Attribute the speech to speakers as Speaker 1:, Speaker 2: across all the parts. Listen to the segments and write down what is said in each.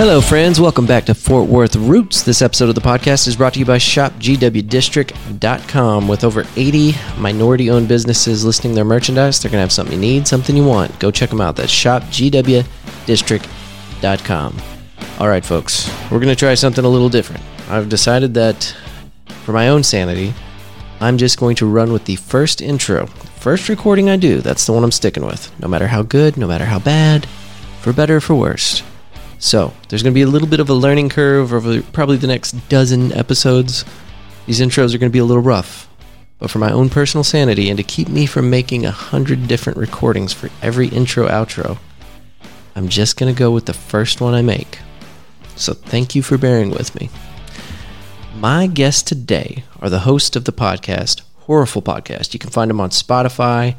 Speaker 1: Hello, friends. Welcome back to Fort Worth Roots. This episode of the podcast is brought to you by ShopGWDistrict.com. With over 80 minority owned businesses listing their merchandise, they're going to have something you need, something you want. Go check them out. That's ShopGWDistrict.com. All right, folks, we're going to try something a little different. I've decided that for my own sanity, I'm just going to run with the first intro. First recording I do, that's the one I'm sticking with. No matter how good, no matter how bad, for better or for worse. So, there's going to be a little bit of a learning curve over probably the next dozen episodes. These intros are going to be a little rough. But for my own personal sanity and to keep me from making a hundred different recordings for every intro outro, I'm just going to go with the first one I make. So, thank you for bearing with me. My guests today are the host of the podcast, Horrorful Podcast. You can find them on Spotify,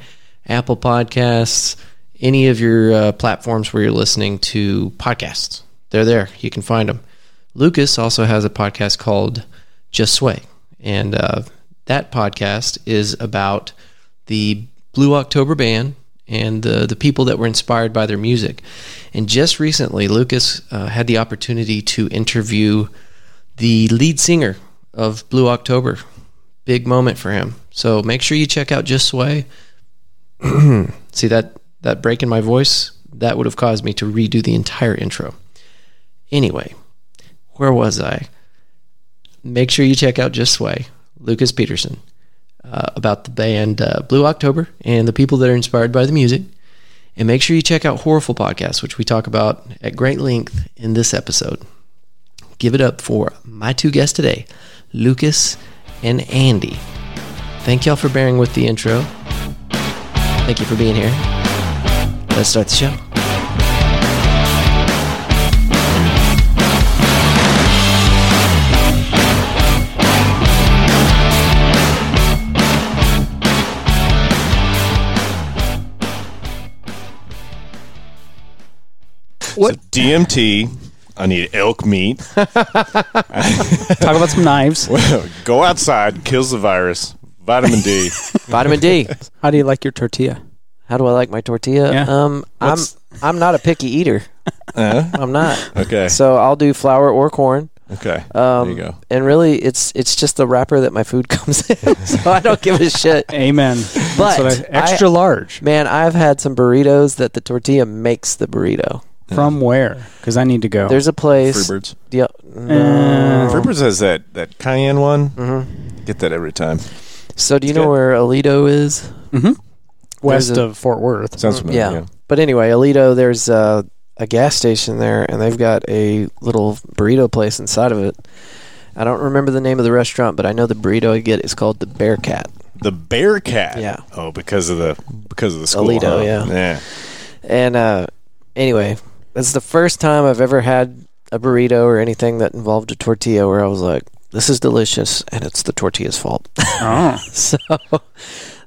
Speaker 1: Apple Podcasts, any of your uh, platforms where you're listening to podcasts. They're there. You can find them. Lucas also has a podcast called Just Sway. And uh, that podcast is about the Blue October Band and the, the people that were inspired by their music. And just recently, Lucas uh, had the opportunity to interview the lead singer of Blue October. Big moment for him. So make sure you check out Just Sway. See that that break in my voice? That would have caused me to redo the entire intro. Anyway, where was I? Make sure you check out Just Sway, Lucas Peterson, uh, about the band uh, Blue October and the people that are inspired by the music. And make sure you check out Horrorful Podcast, which we talk about at great length in this episode give it up for my two guests today, Lucas and Andy. Thank y'all for bearing with the intro. Thank you for being here. Let's start the show.
Speaker 2: What? So DMT. I need elk meat.
Speaker 3: Talk about some knives.
Speaker 2: Go outside, kills the virus. Vitamin D.
Speaker 1: Vitamin D.
Speaker 3: How do you like your tortilla?
Speaker 1: How do I like my tortilla?
Speaker 3: Yeah.
Speaker 1: Um, I'm
Speaker 2: What's-
Speaker 1: I'm not a picky eater.
Speaker 2: Uh,
Speaker 1: I'm not.
Speaker 2: okay.
Speaker 1: So I'll do flour or corn.
Speaker 2: Okay.
Speaker 1: Um,
Speaker 2: there you go.
Speaker 1: And really, it's it's just the wrapper that my food comes in. so I don't give a shit.
Speaker 3: Amen.
Speaker 1: But
Speaker 3: So that- extra large.
Speaker 1: Man, I've had some burritos that the tortilla makes the burrito.
Speaker 3: From where? Because I need to go.
Speaker 1: There's a place.
Speaker 2: Freebirds.
Speaker 1: Yeah,
Speaker 3: Uh,
Speaker 1: no.
Speaker 2: Freebirds has that, that cayenne one.
Speaker 1: Mhm.
Speaker 2: Get that every time.
Speaker 1: So do you
Speaker 2: It's
Speaker 1: know
Speaker 2: good.
Speaker 1: where Aledo is?
Speaker 3: Mhm. West
Speaker 1: a-
Speaker 3: of Fort Worth.
Speaker 2: Sounds familiar.
Speaker 1: yeah. But anyway, Aledo, there's uh, a gas station there, and they've got a little burrito place inside of it. I don't remember the name of the restaurant, but I know the burrito I get is called the Bearcat.
Speaker 2: The Bearcat.
Speaker 1: Yeah.
Speaker 2: Oh, because of the because of the school.
Speaker 1: Aledo,
Speaker 2: huh?
Speaker 1: yeah.
Speaker 2: Yeah.
Speaker 1: And uh, anyway, it's the first time I've ever had a burrito or anything that involved a tortilla where I was like, "This is delicious," and it's the tortilla's fault.
Speaker 3: Oh.
Speaker 1: so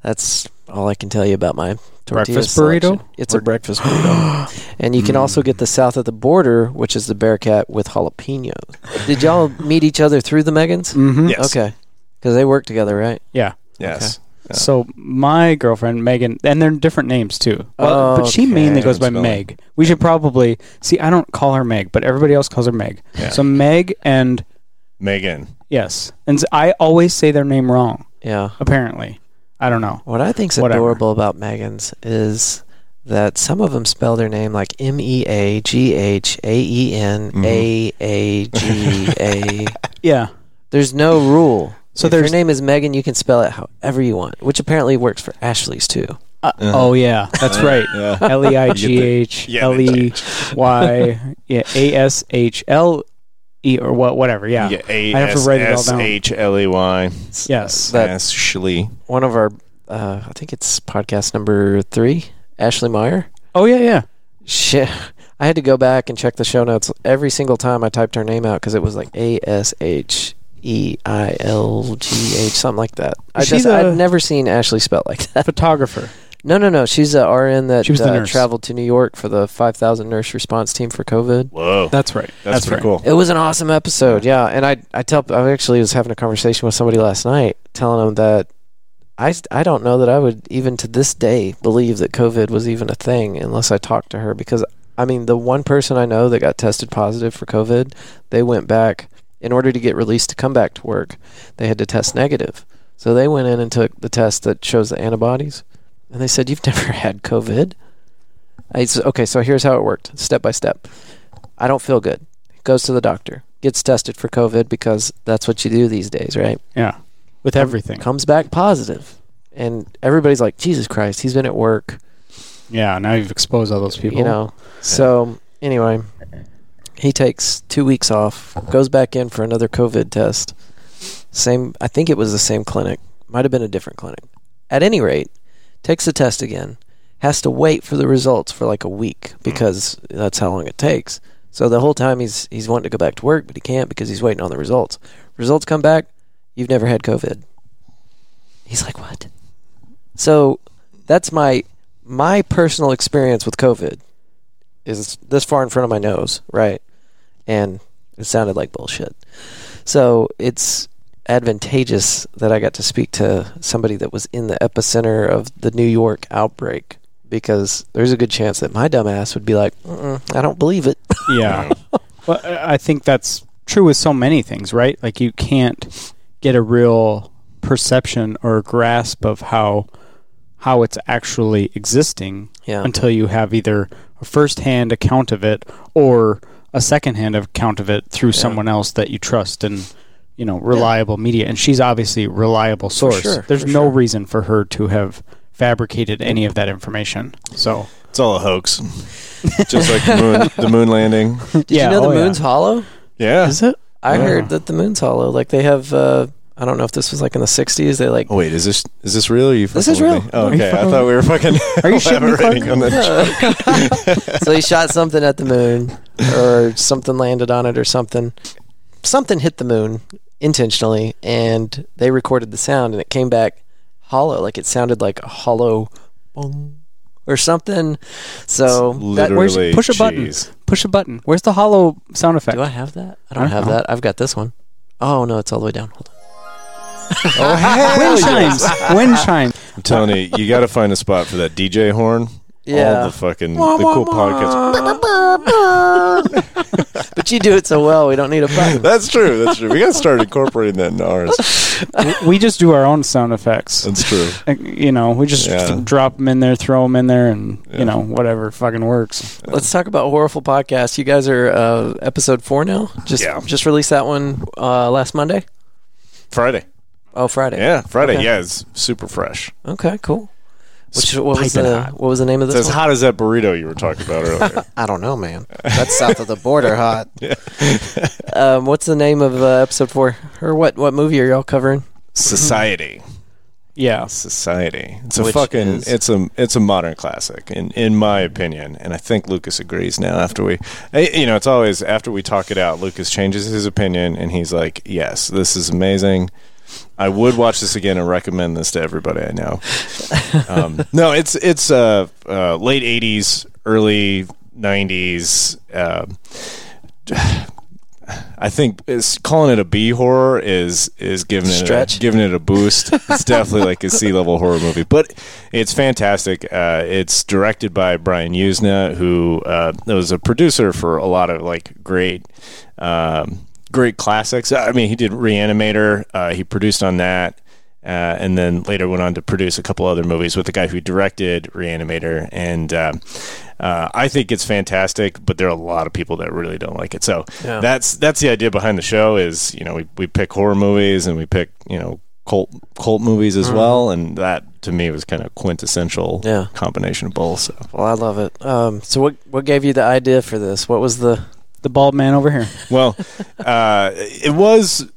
Speaker 1: that's all I can tell you about my tortilla
Speaker 3: Breakfast burrito?
Speaker 1: selection. It's a breakfast burrito, and you can also get the south of the border, which is the Bearcat with jalapenos. Did y'all meet each other through the Megans?
Speaker 3: hmm
Speaker 2: Yes.
Speaker 1: Okay, because they work together, right?
Speaker 3: Yeah.
Speaker 2: Yes. Yeah.
Speaker 3: So my girlfriend Megan, and they're different names too. Well, but she
Speaker 1: Okay.
Speaker 3: mainly goes by
Speaker 2: Different spelling.
Speaker 3: Meg. We should probably see. I don't call her Meg, but everybody else calls her Meg.
Speaker 2: Yeah.
Speaker 3: So Meg and
Speaker 2: Megan.
Speaker 3: yes, and s- I always say their name wrong.
Speaker 1: Yeah.
Speaker 3: Apparently, I don't know.
Speaker 1: What I think's
Speaker 3: Whatever.
Speaker 1: adorable about Megan's is that some of them spell their name like M E A G H A E N A A G A.
Speaker 3: Yeah.
Speaker 1: There's no rule.
Speaker 3: So
Speaker 1: if your name is Megan, you can spell it however you want, which apparently works for Ashley's too.
Speaker 3: Uh, Oh yeah, that's right.
Speaker 2: Yeah.
Speaker 3: L e i g h
Speaker 2: Yeah,
Speaker 3: l e y yeah a s h l e or what whatever. Yeah.
Speaker 2: Yeah. A
Speaker 3: I have to write it all down.
Speaker 2: H L E Y.
Speaker 3: Yes.
Speaker 1: That-
Speaker 2: Ashley.
Speaker 1: One of our, uh, I think it's podcast number three, Ashley Meyer.
Speaker 3: Oh yeah, yeah.
Speaker 1: Shit. I had to go back and check the show notes every single time I typed her name out because it was like A S H E I L G H, something like that. I
Speaker 3: Is
Speaker 1: just
Speaker 3: the-
Speaker 1: I'd never seen Ashley spelled like that.
Speaker 3: Photographer.
Speaker 1: No, no, no. She's a RN that
Speaker 3: She was the
Speaker 1: uh,
Speaker 3: nurse.
Speaker 1: traveled to New York for the 5,000 nurse response team for COVID.
Speaker 2: Whoa.
Speaker 3: That's right.
Speaker 2: That's, pretty
Speaker 3: right.
Speaker 2: cool.
Speaker 1: It was an awesome episode, yeah. And I, I tell, I actually was having a conversation with somebody last night, telling them that I, st- I don't know that I would even to this day believe that COVID was even a thing unless I talked to her because I mean, the one person I know that got tested positive for COVID, they went back in order to get released to come back to work. They had to test negative, so they went in and took the test that shows the antibodies, and they said, "You've never had COVID." I said, "Okay, so here's how it worked, step by step. I don't feel good. Goes to the doctor, gets tested for COVID because that's what you do these days, right?
Speaker 3: Yeah. With everything.
Speaker 1: Comes back positive, and everybody's like, "Jesus Christ, he's been at work."
Speaker 3: Yeah. Now you've exposed all those people.
Speaker 1: You know. So anyway, he takes two weeks off, goes back in for another COVID test. Same, I think it was the same clinic. Might have been a different clinic. At any rate, takes the test again. Has to wait for the results for like a week mm. because that's how long it takes. So the whole time he's he's wanting to go back to work, but he can't because he's waiting on the results. Results come back. You've never had COVID. He's like, what? So that's my my personal experience with COVID is this far in front of my nose, right? And it sounded like bullshit. So it's advantageous that I got to speak to somebody that was in the epicenter of the New York outbreak because there's a good chance that my dumbass would be like, I don't believe it.
Speaker 3: Yeah. well, I think that's true with so many things, right? Like you can't get a real perception or grasp of how how it's actually existing
Speaker 1: Yeah.
Speaker 3: until you have either a first-hand account of it or a second-hand account of it through
Speaker 1: Yeah.
Speaker 3: someone else that you trust and you know reliable media. And she's obviously a reliable source.
Speaker 1: sure,
Speaker 3: There's
Speaker 1: for
Speaker 3: no
Speaker 1: sure.
Speaker 3: reason for her to have fabricated any of that information. So
Speaker 2: It's all a hoax. Just like the moon, the moon landing.
Speaker 1: Did
Speaker 3: Yeah,
Speaker 1: you know the
Speaker 3: oh, yeah.
Speaker 1: moon's hollow?
Speaker 2: Yeah.
Speaker 3: is it?
Speaker 1: I
Speaker 3: Yeah.
Speaker 1: heard that the moon's hollow. Like they have, uh, I don't know if this was like in the 60s. They like
Speaker 2: Oh wait, is this is this real? Or are you
Speaker 1: This is real.
Speaker 2: Oh, okay, I thought we were fucking.
Speaker 3: Are you shitting me,
Speaker 2: elaborating
Speaker 3: Clark?
Speaker 2: on that.
Speaker 1: so he shot something at the moon, or something landed on it, or something. Something hit the moon intentionally, and they recorded the sound, and it came back hollow, like it sounded like a hollow, boom, or something. So that,
Speaker 3: where's- push a button.
Speaker 2: cheese.
Speaker 3: Push a button. Where's the hollow sound effect?
Speaker 1: do I have that? I
Speaker 3: I
Speaker 1: don't
Speaker 3: don't
Speaker 1: have
Speaker 3: know.
Speaker 1: that. I've got this one. Oh no, it's all the way down. Hold on.
Speaker 2: Oh hell
Speaker 3: Wind
Speaker 2: yes.
Speaker 3: chimes. Wind chimes.
Speaker 2: I'm telling you, you got to find a spot for that DJ horn.
Speaker 1: Yeah.
Speaker 2: All the fucking the cool podcasts.
Speaker 1: But you do it so well, we don't need a button.
Speaker 2: That's true. That's true. We got to start incorporating that in ours.
Speaker 3: we just do our own sound effects.
Speaker 2: That's true.
Speaker 3: You know, we just
Speaker 2: Yeah.
Speaker 3: drop them in there, throw them in there, and
Speaker 2: Yeah.
Speaker 3: you know, whatever fucking works.
Speaker 1: Let's talk about Horrorful Podcast. You guys are uh, episode four now. Just
Speaker 2: Yeah.
Speaker 1: just released that one uh, last Monday.
Speaker 2: Friday.
Speaker 1: Oh, Friday.
Speaker 2: Yeah, Friday.
Speaker 1: Okay.
Speaker 2: Yeah, it's super fresh.
Speaker 1: Okay, cool. Which what was the
Speaker 3: hot.
Speaker 1: what was the name of
Speaker 2: It's
Speaker 1: this?
Speaker 2: as hot as that burrito you were talking about earlier.
Speaker 1: I don't know, man. That's south of the border hot. um, what's the name of uh, episode four? Or what what movie are y'all covering?
Speaker 2: Society.
Speaker 3: Yeah.
Speaker 2: Society. It's a
Speaker 1: Which
Speaker 2: fucking
Speaker 1: is-
Speaker 2: it's a it's a modern classic in in my opinion, and I think Lucas agrees now. After we, eh, you know, it's always after we talk it out. Lucas changes his opinion, and he's like, "Yes, this is amazing. I would watch this again and recommend this to everybody I know." um, no, it's it's uh, uh, late '80s, early '90s. Um I think it's calling it a B horror is is giving it
Speaker 1: Stretch.
Speaker 2: a, giving it a boost. it's definitely like a C level horror movie, but it's fantastic. Uh, it's directed by Brian Yuzna, who uh, was a producer for a lot of like great. Um, Great classics. I mean, he did Reanimator. Uh, he produced on that, uh, and then later went on to produce a couple other movies with the guy who directed Reanimator. And uh, uh, I think it's fantastic, but there are a lot of people that really don't like it. So
Speaker 1: Yeah.
Speaker 2: that's that's the idea behind the show. Is you know we, we pick horror movies and we pick you know cult cult movies as well, and that to me was kind of quintessential
Speaker 1: Yeah.
Speaker 2: combination of both. So
Speaker 1: Well, I love it. Um, so what what gave you the idea for this? What was the
Speaker 3: The bald man over here.
Speaker 2: well, uh, it was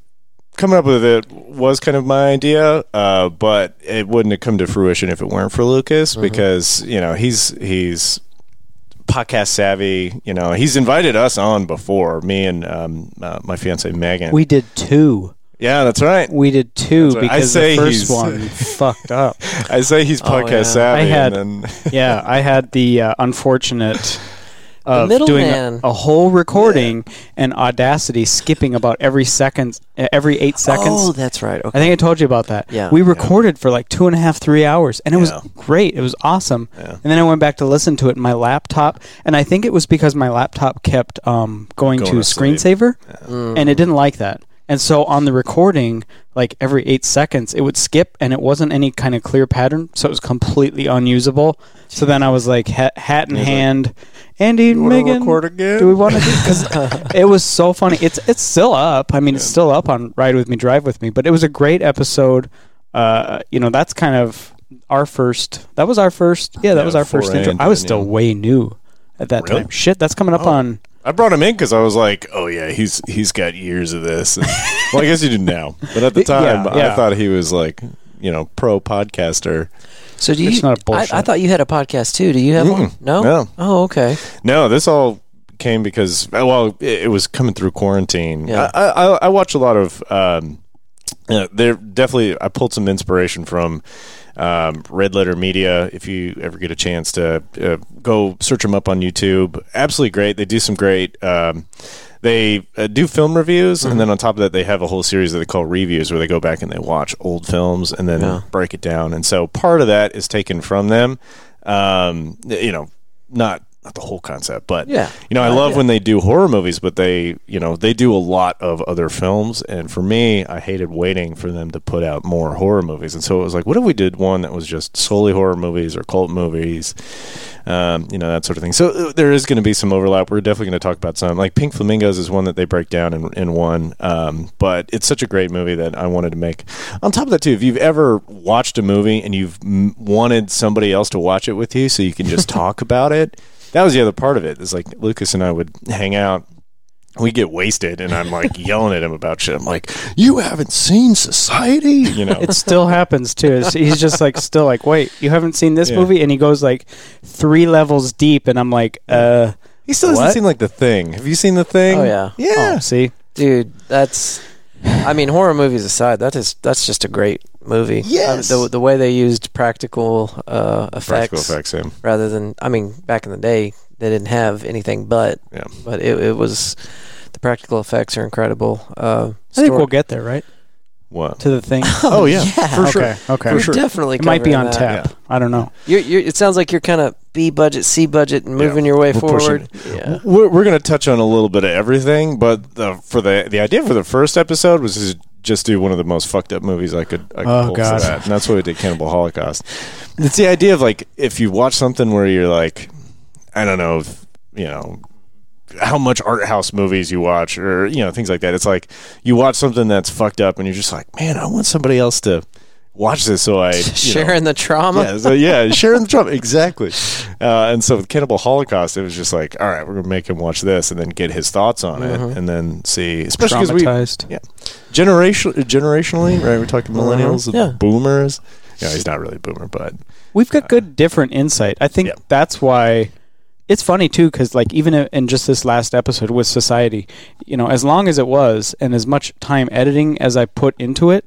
Speaker 2: coming up with it was kind of my idea, uh, but it wouldn't have come to fruition if it weren't for Lucas because you know he's he's podcast savvy. You know he's invited us on before me and um, uh, my fiance Megan.
Speaker 3: We did two.
Speaker 2: yeah, that's right.
Speaker 3: We did two
Speaker 2: right. I
Speaker 3: because
Speaker 2: say
Speaker 3: the first one fucked up.
Speaker 2: I say he's
Speaker 1: Oh,
Speaker 2: podcast
Speaker 1: yeah.
Speaker 2: savvy,
Speaker 3: I had-
Speaker 2: and then
Speaker 3: Yeah, I had the uh, unfortunate of doing a, a whole recording and Audacity skipping about every second, uh, every eight seconds.
Speaker 1: Oh, that's right. Okay.
Speaker 3: I think I told you about that.
Speaker 1: Yeah.
Speaker 3: We recorded for like two and a half, three hours, and it was great. It was awesome.
Speaker 2: Yeah.
Speaker 3: And then I went back to listen to it in my laptop, and I think it was because my laptop kept um, going,
Speaker 2: Going
Speaker 3: to
Speaker 2: to sleep.
Speaker 3: screensaver,
Speaker 1: Mm.
Speaker 3: and it didn't like that. And so on the recording, like every eight seconds, it would skip, and it wasn't any kind of clear pattern, so it was completely unusable. So then I was like, hat, hat in
Speaker 2: He's like,
Speaker 3: hand, Andy,
Speaker 2: wanna
Speaker 3: Megan,
Speaker 2: record again?
Speaker 3: do we want to do? Because it was so funny. It's it's still up. I mean, it's still up on Ride with Me, Drive with Me. But it was a great episode. Uh, you know, that's kind of our first. That was our first. Yeah, that
Speaker 2: Yeah,
Speaker 3: was our first intro. I was still
Speaker 2: new-
Speaker 3: way new at that
Speaker 2: Really?
Speaker 3: time. Shit, that's coming up
Speaker 2: Oh.
Speaker 3: on.
Speaker 2: I brought him in because I was like, "Oh yeah, he's he's got years of this." And, well, I guess you do now, but at the time,
Speaker 3: Yeah, yeah.
Speaker 2: I thought he was like, you know, pro podcaster.
Speaker 1: So do you?
Speaker 3: It's not a
Speaker 1: I,
Speaker 3: bullshit.
Speaker 1: I thought you had a podcast too. Do you have one?
Speaker 2: Mm-mm.
Speaker 1: No.
Speaker 2: No.
Speaker 1: Oh, okay.
Speaker 2: No, this all came because well, it, it was coming through quarantine.
Speaker 1: Yeah.
Speaker 2: I, I, I watch a lot of. Um, uh, there definitely, I pulled some inspiration from um, Red Letter Media. If you ever get a chance to uh, go search them up on YouTube, absolutely great. They do some great. Um, they uh, do film reviews, and then on top of that, they have a whole series that they call reviews, where they go back and they watch old films and then
Speaker 1: Yeah.
Speaker 2: break it down. And so part of that is taken from them. Um, you know, not not the whole concept, but
Speaker 1: Yeah.
Speaker 2: you know, I love
Speaker 1: yeah.
Speaker 2: when they do horror movies, but they, you know, they do a lot of other films. And for me, I hated waiting for them to put out more horror movies. And so it was like, what if we did one that was just solely horror movies or cult movies, um, you know, that sort of thing. So uh, there is going to be some overlap. We're definitely going to talk about some. Like Pink Flamingos is one that they break down in, in one. Um, but it's such a great movie that I wanted to make. On top of that, too, if you've ever watched a movie and you've m- wanted somebody else to watch it with you so you can just talk about it, that was the other part of it. It's like Lucas and I would hang out. We get wasted, and I'm like yelling at him about shit. I'm like, "You haven't seen Society," you know.
Speaker 3: It still happens too. It's- He's just like still like, wait, you haven't seen this
Speaker 2: Yeah.
Speaker 3: movie, and he goes like three levels deep, and I'm like, uh,
Speaker 2: he still doesn't
Speaker 3: What?
Speaker 2: seem like the thing. Have you seen the thing?
Speaker 1: Oh, yeah.
Speaker 2: yeah.
Speaker 3: oh, see,
Speaker 1: Dude, that's. I mean, horror movies aside, that is that's just a great movie.
Speaker 2: Yes.
Speaker 1: Um, the the way they used practical uh, effects,
Speaker 2: Practical effects, him.
Speaker 1: rather than I mean, back in the day they didn't have anything but,
Speaker 2: Yeah.
Speaker 1: but it, it was the practical effects are incredible. Uh,
Speaker 3: I think
Speaker 1: story-
Speaker 3: we'll get there, right?
Speaker 2: What?
Speaker 3: To the thing.
Speaker 2: Oh yeah,
Speaker 1: yeah.
Speaker 2: for sure.
Speaker 3: Okay, okay.
Speaker 1: We're
Speaker 2: sure.
Speaker 1: definitely
Speaker 3: It might be on
Speaker 1: that.
Speaker 3: tap. I don't know.
Speaker 1: You're, you're, it sounds like you're kind of B budget, C budget, and moving your way
Speaker 2: we're
Speaker 1: forward. Yeah.
Speaker 2: We're, we're going to touch on a little bit of everything, but the, for the the idea for the first episode was to just do one of the most fucked up movies I could, I could
Speaker 3: Oh,
Speaker 2: pull
Speaker 3: God.
Speaker 2: that, and that's what we did, Cannibal Holocaust. It's the idea of like if you watch something where you're like, I don't know, if, you know. How much art house movies you watch, or you know things like that. It's like you watch something that's fucked up, and you're just like, man, I want somebody else to watch this, so I you know,
Speaker 1: Sharing the trauma.
Speaker 2: yeah, so yeah, sharing the trauma exactly. Uh, and so with Cannibal Holocaust, it was just like, all right, we're gonna make him watch this, and then get his thoughts on it, mm-hmm. and then see, especially because we yeah, generation generationally, right? We're talking mm-hmm. millennials,
Speaker 1: Yeah.
Speaker 2: boomers. Yeah, he's not really a boomer, but
Speaker 3: We've got uh, good different insight. I think
Speaker 2: Yeah.
Speaker 3: that's why it's funny too, because like even in just this last episode with Society, you know, as long as it was and as much time editing as I put into it,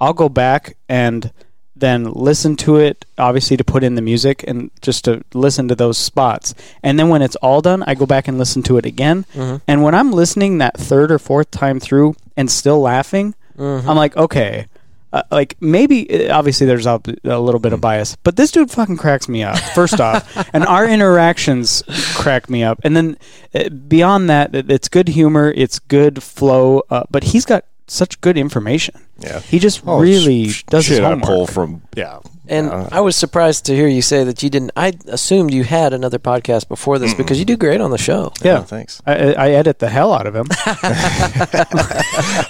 Speaker 3: I'll go back and then listen to it, obviously to put in the music and just to listen to those spots. And then when it's all done, I go back and listen to it again.
Speaker 1: Mhm.
Speaker 3: And when I'm listening that third or fourth time through and still laughing,
Speaker 1: Mhm.
Speaker 3: I'm like, okay, uh, like maybe uh, obviously there's a, a little bit of bias, but this dude fucking cracks me up. First off, and our interactions crack me up, and then uh, beyond that, it's good humor, it's good flow, uh, but he's got such good information.
Speaker 2: yeah,
Speaker 3: He just
Speaker 2: Oh,
Speaker 3: really
Speaker 2: sh-
Speaker 3: does his
Speaker 2: shit I pull from yeah,
Speaker 1: And
Speaker 2: yeah.
Speaker 1: I was surprised to hear you say that you didn't. I assumed you had another podcast before this because you do great on the show.
Speaker 3: yeah.
Speaker 2: Oh, thanks.
Speaker 3: I, I I edit the hell out of him.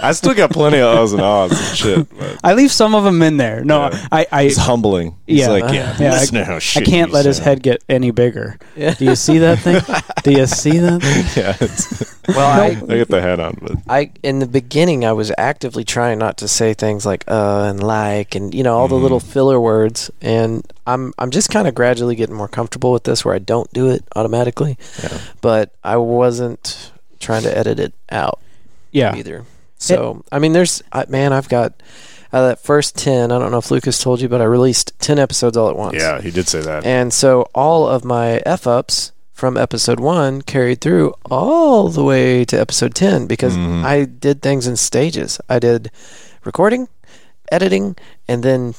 Speaker 2: I still got plenty of uhs and ahs and shit. But
Speaker 3: I leave some of them in there. No,
Speaker 2: Yeah.
Speaker 3: I, I,
Speaker 2: it's humbling. He's
Speaker 3: Yeah.
Speaker 2: like, yeah,
Speaker 3: Yeah,
Speaker 2: listen
Speaker 3: I-
Speaker 2: to how
Speaker 3: I can't
Speaker 2: you
Speaker 3: let his head get any bigger.
Speaker 1: Yeah.
Speaker 3: Do you see that thing? Do you see that? Thing?
Speaker 2: Yeah, it's,
Speaker 1: Well, I,
Speaker 2: I get the head on, but
Speaker 1: I in the beginning I was actively trying not to say things like uh and like and you know all the little filler words and I'm I'm just kind of gradually getting more comfortable with this where I don't do it automatically.
Speaker 2: Yeah.
Speaker 1: But I wasn't trying to edit it out
Speaker 3: Yeah.
Speaker 1: either. So, I mean there's I, man, I've got out of that first 10, I don't know if Lucas told you, but I released 10 episodes all at once.
Speaker 2: yeah, he did say that.
Speaker 1: And so all of my F ups from episode one carried through all the way to episode 10 because
Speaker 2: Mhm.
Speaker 1: I did things in stages. I did recording, editing, and then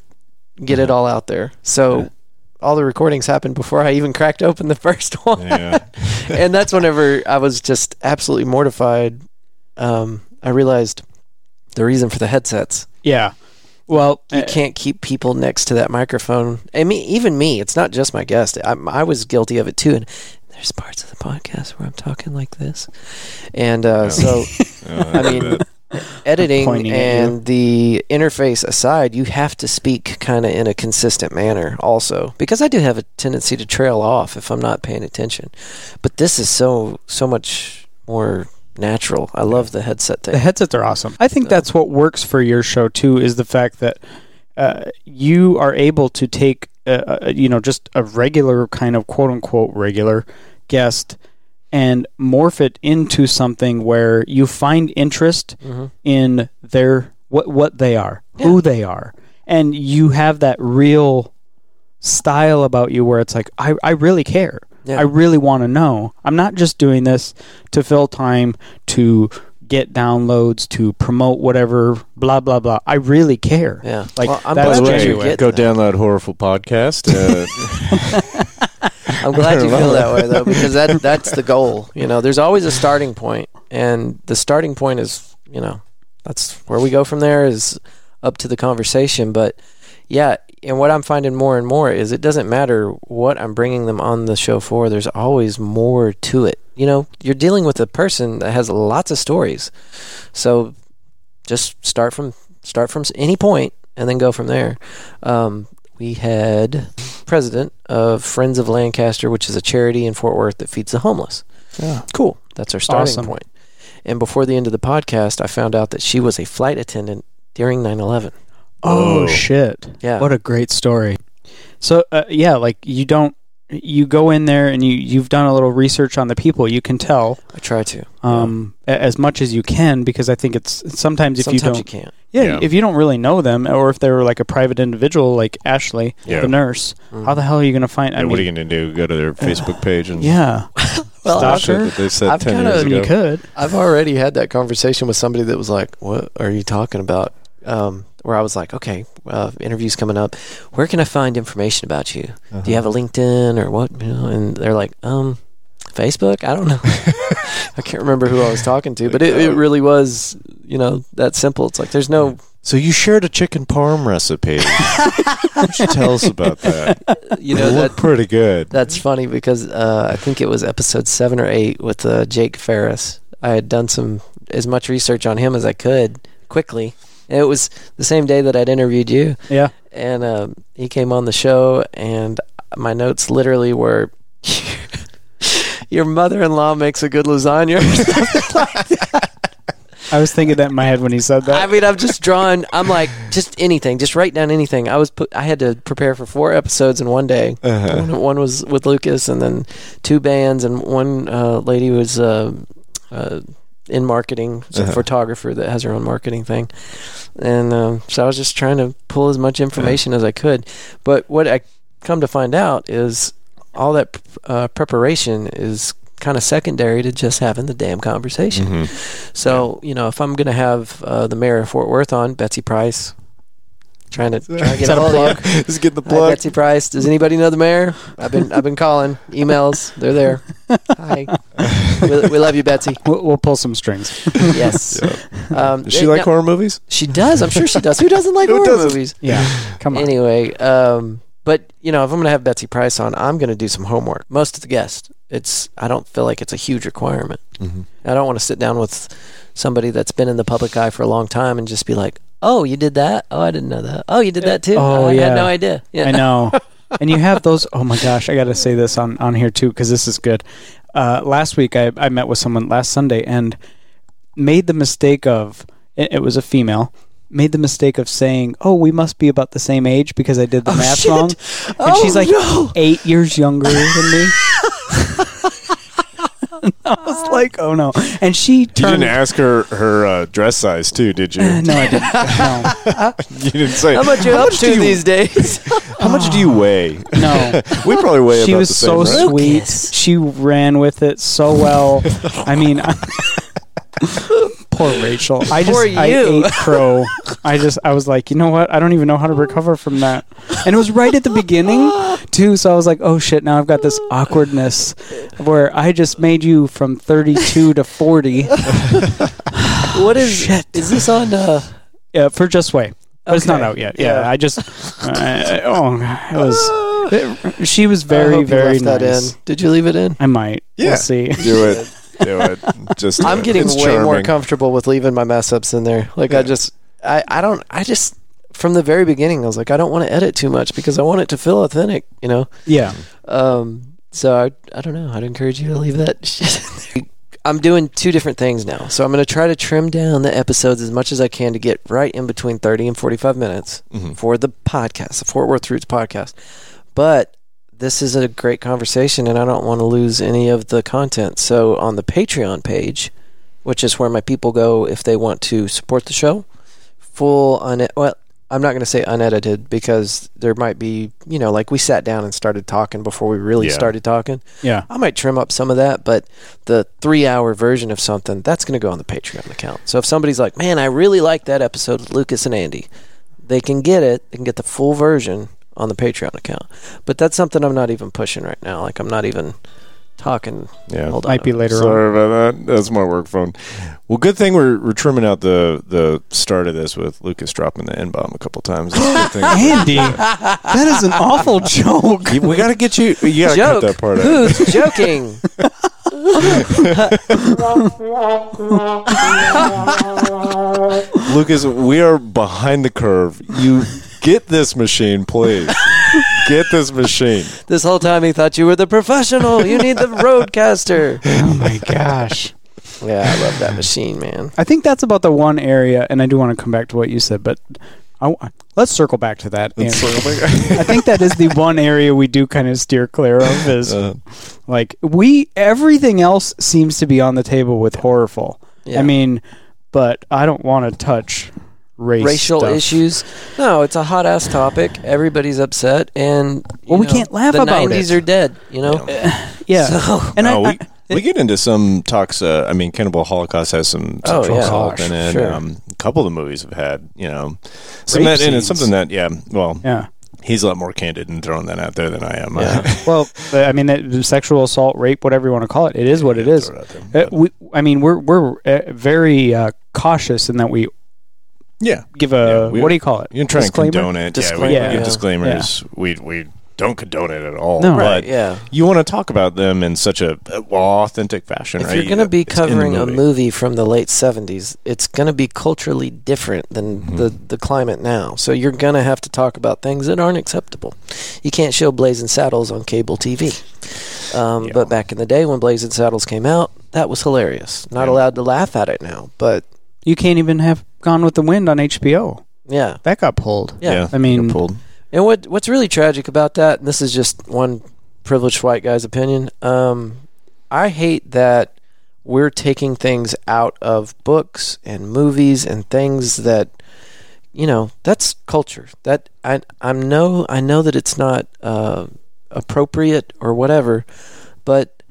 Speaker 1: get it all out there. So all the recordings happened before I even cracked open the first one.
Speaker 2: Yeah.
Speaker 1: and that's whenever I was just absolutely mortified. Um, I realized the reason for the headsets.
Speaker 3: Yeah. Well,
Speaker 1: You
Speaker 3: uh,
Speaker 1: can't keep people next to that microphone. I mean, even me. It's not just my guest. I, I was guilty of it too. And there's parts of the podcast where I'm talking like this, and uh, so I mean, editing
Speaker 3: Pointing at you.
Speaker 1: and the interface aside, you have to speak kind of in a consistent manner also because I do have a tendency to trail off if I'm not paying attention. But this is so so much more natural. I love the headset thing.
Speaker 3: The headsets are awesome. I think that's what works for your show too. Is the fact that uh, you are able to take, uh, uh, you know, just a regular kind of quote unquote regular guest and morph it into something where you find interest
Speaker 1: Mhm.
Speaker 3: in their what what they are, who they are, and you have that real style about you where it's like I, I really care.
Speaker 1: Yeah.
Speaker 3: I really want to know. I'm not just doing this to fill time to get downloads to promote whatever blah blah blah. I really care.
Speaker 1: Yeah.
Speaker 3: Like,
Speaker 1: well, I'm
Speaker 3: that's
Speaker 2: By
Speaker 1: glad
Speaker 2: the
Speaker 1: that
Speaker 2: way,
Speaker 1: you
Speaker 3: genuine.
Speaker 1: get
Speaker 2: go
Speaker 1: that.
Speaker 2: download Horrorful Podcast. Uh,
Speaker 1: I'm glad you feel that way though, because that that's the goal. You know, there's always a starting point, and the starting point is, you know, that's where we go from there is up to the conversation. But yeah, and what I'm finding more and more is it doesn't matter what I'm bringing them on the show for. There's always more to it. You know, you're dealing with a person that has lots of stories, so just start from start from any point and then go from there. Um, we had president of Friends of Lancaster, which is a charity in Fort Worth that feeds the homeless.
Speaker 3: Yeah.
Speaker 1: Cool. That's our starting
Speaker 3: Awesome.
Speaker 1: point. And before the end of the podcast, I found out that she was a flight attendant during 9 11.
Speaker 3: Oh,
Speaker 2: Oh.
Speaker 3: shit.
Speaker 1: Yeah.
Speaker 3: What a great story. So uh, yeah, like you don't you go in there and you you've done a little research on the people. You can tell
Speaker 1: I try to.
Speaker 3: um, a- as much as you can because I think it's sometimes if
Speaker 1: Sometimes
Speaker 3: you
Speaker 1: you,
Speaker 3: don't
Speaker 1: can't.
Speaker 3: yeah,
Speaker 2: Yeah.
Speaker 3: if you don't really know them or if they're like a private individual like Ashley,
Speaker 2: Yeah.
Speaker 3: the nurse,
Speaker 1: Mm.
Speaker 3: how the hell are you going to find? I
Speaker 2: and what are you going to do? Go to their Facebook page and
Speaker 3: yeah,
Speaker 1: Well,
Speaker 3: Stop
Speaker 1: I've,
Speaker 2: shit
Speaker 3: her.
Speaker 2: that they said
Speaker 1: I've
Speaker 2: 10
Speaker 1: kinda-
Speaker 2: years ago.
Speaker 3: you could.
Speaker 1: I've already had that conversation with somebody that was like, "What are you talking about?" Um, where I was like, "Okay, uh, interviews coming up. Where can I find information about you? Do you have a LinkedIn or what?" You know, and they're like, "Um, Facebook. I don't know. I can't remember who I was talking to, but it, it really was, you know, that simple. It's like there's no,
Speaker 2: So you shared a chicken parm recipe. Why don't you tell us about that?
Speaker 1: you know,
Speaker 2: it
Speaker 1: that
Speaker 2: pretty good.
Speaker 1: That's funny because uh, I think it was episode seven or eight with uh, Jake Ferris. I had done some as much research on him as I could quickly. And it was the same day that I'd interviewed you,
Speaker 3: Yeah,
Speaker 1: and um, he came on the show, and my notes literally were. Your mother-in-law makes a good lasagna.
Speaker 3: I was thinking that in my head when he said that.
Speaker 1: I mean, I'm just drawing. I'm like, just anything. Just write down anything. I was put. I had to prepare for four episodes in one day.
Speaker 2: Uh-huh.
Speaker 1: One, one was with Lucas, and then two bands, and one uh, lady was uh, uh, in marketing,
Speaker 2: Uh-huh.
Speaker 1: photographer that has her own marketing thing. And um, so I was just trying to pull as much information as I could. But what I come to find out is all that uh, preparation is kind of secondary to just having the damn conversation.
Speaker 2: Mhm.
Speaker 1: So you know, if I'm going to have uh, the mayor of Fort Worth on, Betsy Price, trying to trying to get
Speaker 3: that
Speaker 1: a
Speaker 3: a
Speaker 1: hold of you.
Speaker 2: Just get the
Speaker 1: Hi. Betsy Price. Does anybody know the mayor? I've been I've been calling emails. They're there. Hi. We, we love you, Betsy.
Speaker 3: we'll, we'll pull some strings.
Speaker 1: Yes. Um,
Speaker 2: Does she
Speaker 1: eh,
Speaker 2: like
Speaker 1: no,
Speaker 2: horror movies?
Speaker 1: She does. I'm sure she does. Who doesn't like
Speaker 2: Who
Speaker 1: horror
Speaker 2: doesn't?
Speaker 1: movies?
Speaker 3: Yeah, come on.
Speaker 1: Anyway, um, but you know, if I'm going to have Betsy Price on, I'm going to do some homework. Most of the guests, it's I don't feel like it's a huge requirement.
Speaker 2: Mm-hmm.
Speaker 1: I don't want to sit down with somebody that's been in the public eye for a long time and just be like, "Oh, you did that? Oh, I didn't know that. Oh, you did that too?
Speaker 3: Oh,
Speaker 1: I
Speaker 3: yeah.
Speaker 1: had no idea." Yeah,
Speaker 3: I know. and you have those. Oh my gosh, I got to say this on on here too because this is good. Uh, last week I I met with someone last Sunday and made the mistake of it, it was a female made the mistake of saying, "Oh, we must be about the same age because I did the
Speaker 1: Oh,
Speaker 3: math
Speaker 1: shit.
Speaker 3: wrong," and
Speaker 1: Oh,
Speaker 3: she's like
Speaker 1: no.
Speaker 3: eight years younger than me. I was like, oh no. And she
Speaker 2: You didn't ask her her uh, dress size too, did you?
Speaker 3: no, I didn't. No,
Speaker 2: you didn't say.
Speaker 1: How much you
Speaker 2: How
Speaker 1: up
Speaker 2: much
Speaker 1: to
Speaker 2: do you-
Speaker 1: these days?
Speaker 2: How much do you weigh?
Speaker 3: no.
Speaker 2: we probably weigh
Speaker 3: she
Speaker 2: about
Speaker 3: was
Speaker 2: the
Speaker 3: so
Speaker 2: right?
Speaker 3: sweet.
Speaker 1: Lucas.
Speaker 3: She ran with it so well. I mean, I, poor Rachel. I just
Speaker 1: Poor
Speaker 3: I
Speaker 1: you.
Speaker 3: ate crow. I just I was like, you know what? I don't even know how to recover from that. And it was right at the beginning too. So I was like, oh shit! Now I've got this awkwardness where I just made you from thirty-two to forty.
Speaker 1: what is is this on? Uh,
Speaker 3: Yeah, for Just Sway. But it's not out yet. Yeah,
Speaker 1: Yeah.
Speaker 3: I just uh, oh, it was. it- she was
Speaker 1: I
Speaker 3: very
Speaker 1: you
Speaker 3: very
Speaker 1: left that
Speaker 3: nice.
Speaker 1: in. Did you leave it in?
Speaker 3: I might.
Speaker 2: Yeah.
Speaker 3: We'll see.
Speaker 2: Do it. Do it. Just.
Speaker 1: I'm getting
Speaker 2: it's
Speaker 1: way more comfortable with leaving my mess ups in there. Like I just, I, I don't, I just from the very beginning, I was like, I don't want to edit too much because I want it to feel authentic, you know.
Speaker 3: Yeah.
Speaker 1: Um, so I, I don't know. I'd encourage you to leave that shit in there. I'm doing two different things now. So I'm going to try to trim down the episodes as much as I can to get right in between 30 and 45 minutes
Speaker 2: Mhm.
Speaker 1: for the podcast, the Fort Worth Roots podcast. But this is a great conversation and I don't want to lose any of the content. So on the Patreon page, which is where my people go if they want to support the show, full un well, I'm not going to say unedited because there might be, you know, like we sat down and started talking before we really
Speaker 2: Yeah.
Speaker 1: started talking.
Speaker 3: Yeah.
Speaker 1: I might trim up some of that, but the three hour version of something, that's going to go on the Patreon account. So if somebody's like, man, I really like that episode with Lucas and Andy, they can get it. They can get the full version on the Patreon account. But that's something I'm not even pushing right now. Like, I'm not even talking.
Speaker 2: Yeah.
Speaker 1: Hold on.
Speaker 3: Might be later on.
Speaker 2: Sorry about that. That's my work phone. Well, good thing we're, we're trimming out the the start of this with Lucas dropping the N bomb a couple times. It's a good thing.
Speaker 3: Andy, that is an awful joke.
Speaker 2: You- we got to get you. You got to cut that part out.
Speaker 1: Who's joking?
Speaker 2: Lucas, we are behind the curve. You get this machine, please. Get this machine.
Speaker 1: this whole time he thought you were the professional. You need the RODECaster.
Speaker 3: Oh my gosh.
Speaker 1: Yeah, I love that machine, man.
Speaker 3: I think that's about the one area, and I do want to come back to what you said, but I, let's circle back to that.
Speaker 2: It's
Speaker 3: Andy.
Speaker 2: sort of like-
Speaker 3: I think that is the one area we do kind of steer clear of is
Speaker 2: Uh,
Speaker 3: like we everything else seems to be on the table with horrorful.
Speaker 1: Yeah.
Speaker 3: I mean, but I don't want to touch race
Speaker 1: racial
Speaker 3: stuff.
Speaker 1: issues. No, it's a hot ass topic. Everybody's upset, and you
Speaker 3: Well, we can't laugh
Speaker 1: the
Speaker 3: about
Speaker 1: 90s
Speaker 3: it.
Speaker 1: are dead. You know,
Speaker 3: Yeah,
Speaker 1: So-
Speaker 3: and
Speaker 2: no,
Speaker 3: I,
Speaker 2: we, we get into some talks. Uh, I mean, Cannibal Holocaust has some
Speaker 1: Oh,
Speaker 2: sexual
Speaker 1: yeah.
Speaker 2: assault
Speaker 3: Gosh,
Speaker 2: in it.
Speaker 1: sure.
Speaker 2: Um, a couple of the movies have had, you know, some that, and it's something that, yeah, well,
Speaker 3: yeah.
Speaker 2: he's a lot more candid in throwing that out there than I am.
Speaker 1: Yeah.
Speaker 3: Well, I mean, that- sexual assault, rape, whatever you want to call it, it is what it is.
Speaker 2: It out there.
Speaker 3: Uh, we, I mean, we're we're uh, very uh, cautious in that we
Speaker 2: yeah.
Speaker 3: give a
Speaker 2: Yeah, we-
Speaker 3: what do you call it?
Speaker 2: You can try
Speaker 3: Disclaimer?
Speaker 2: and condone it.
Speaker 1: Disclaimer,
Speaker 2: yeah, we, we
Speaker 3: yeah.
Speaker 2: give disclaimers. We we don't condone it at all.
Speaker 3: No.
Speaker 2: but
Speaker 1: right? Yeah.
Speaker 2: you want to talk about them in such a well, authentic fashion,
Speaker 1: If
Speaker 2: right?
Speaker 1: you're going to be
Speaker 2: It's in the
Speaker 1: covering a
Speaker 2: movie.
Speaker 1: movie from the late 70s, it's going to be culturally different than
Speaker 2: Mm-hmm.
Speaker 1: the, the climate now. So you're going to have to talk about things that aren't acceptable. You can't show Blazing Saddles on cable TV. Um,
Speaker 2: Yeah.
Speaker 1: But back in the day when Blazing Saddles came out, that was hilarious. Not
Speaker 2: Yeah.
Speaker 1: allowed to laugh at it now, but
Speaker 3: You can't even have Gone with the Wind on HBO.
Speaker 1: yeah.
Speaker 3: That got pulled.
Speaker 1: Yeah.
Speaker 3: I mean-
Speaker 2: got pulled.
Speaker 1: And what what's really tragic about that, and this is just one privileged white guy's opinion, um, I hate that we're taking things out of books and movies and things that you know that's culture. That I I'm know I know that it's not uh, appropriate or whatever, but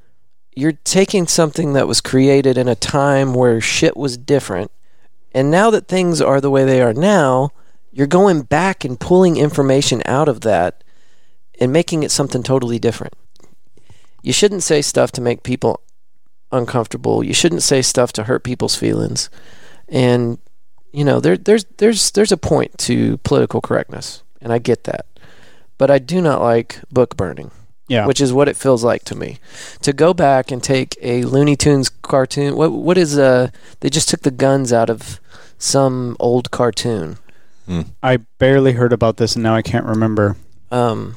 Speaker 1: you're taking something that was created in a time where shit was different, and now that things are the way they are now, you're going back and pulling information out of that and making it something totally different. You shouldn't say stuff to make people uncomfortable. You shouldn't say stuff to hurt people's feelings. And you know, there there's there's there's a point to political correctness, and I get that. But I do not like book burning
Speaker 3: Yeah.
Speaker 1: which is what it feels like to me. To go back and take a Looney Tunes cartoon, what what is uh? They just took the guns out of some old cartoon.
Speaker 3: I barely heard about this, and now I can't remember.
Speaker 1: Um,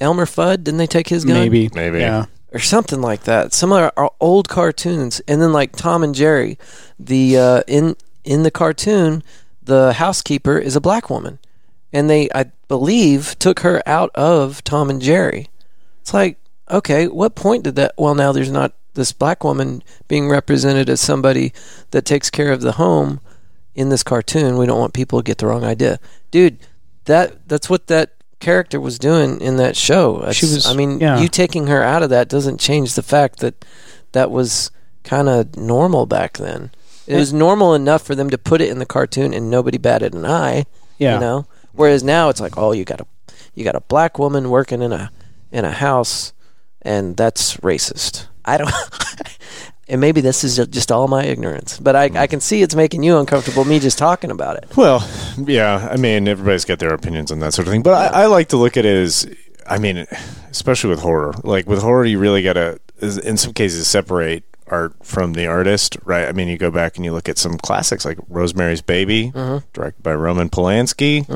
Speaker 1: Elmer Fudd didn't they take his gun?
Speaker 3: Maybe.
Speaker 2: Maybe.
Speaker 3: Yeah.
Speaker 1: or something like that. Some of our, our old cartoons, and then like Tom and Jerry, the uh, in in the cartoon, the housekeeper is a black woman, and they I believe took her out of Tom and Jerry. It's like okay, what point did that? Well, now there's not this black woman being represented as somebody that takes care of the home in this cartoon. We don't want people to get the wrong idea, dude. That that's what that character was doing in that show. That's-
Speaker 3: She was-
Speaker 1: I mean,
Speaker 3: yeah.
Speaker 1: you taking her out of that doesn't change the fact that that was kind of normal back then. It was normal enough for them to put it in the cartoon and nobody batted an eye.
Speaker 3: Yeah.
Speaker 1: You know? Whereas now it's like, oh, you got a you got a black woman working in a in a house and that's racist. I don't and maybe this is just all my ignorance, but I, I can see it's making you uncomfortable me just talking about it.
Speaker 2: Well, yeah. I mean, everybody's got their opinions on that sort of thing, but I, I like to look at it as, I mean, especially with horror. Like with horror, you really got to, in some cases, separate art from the artist, right? I mean, you go back and you look at some classics like Rosemary's Baby, directed by Roman Polanski.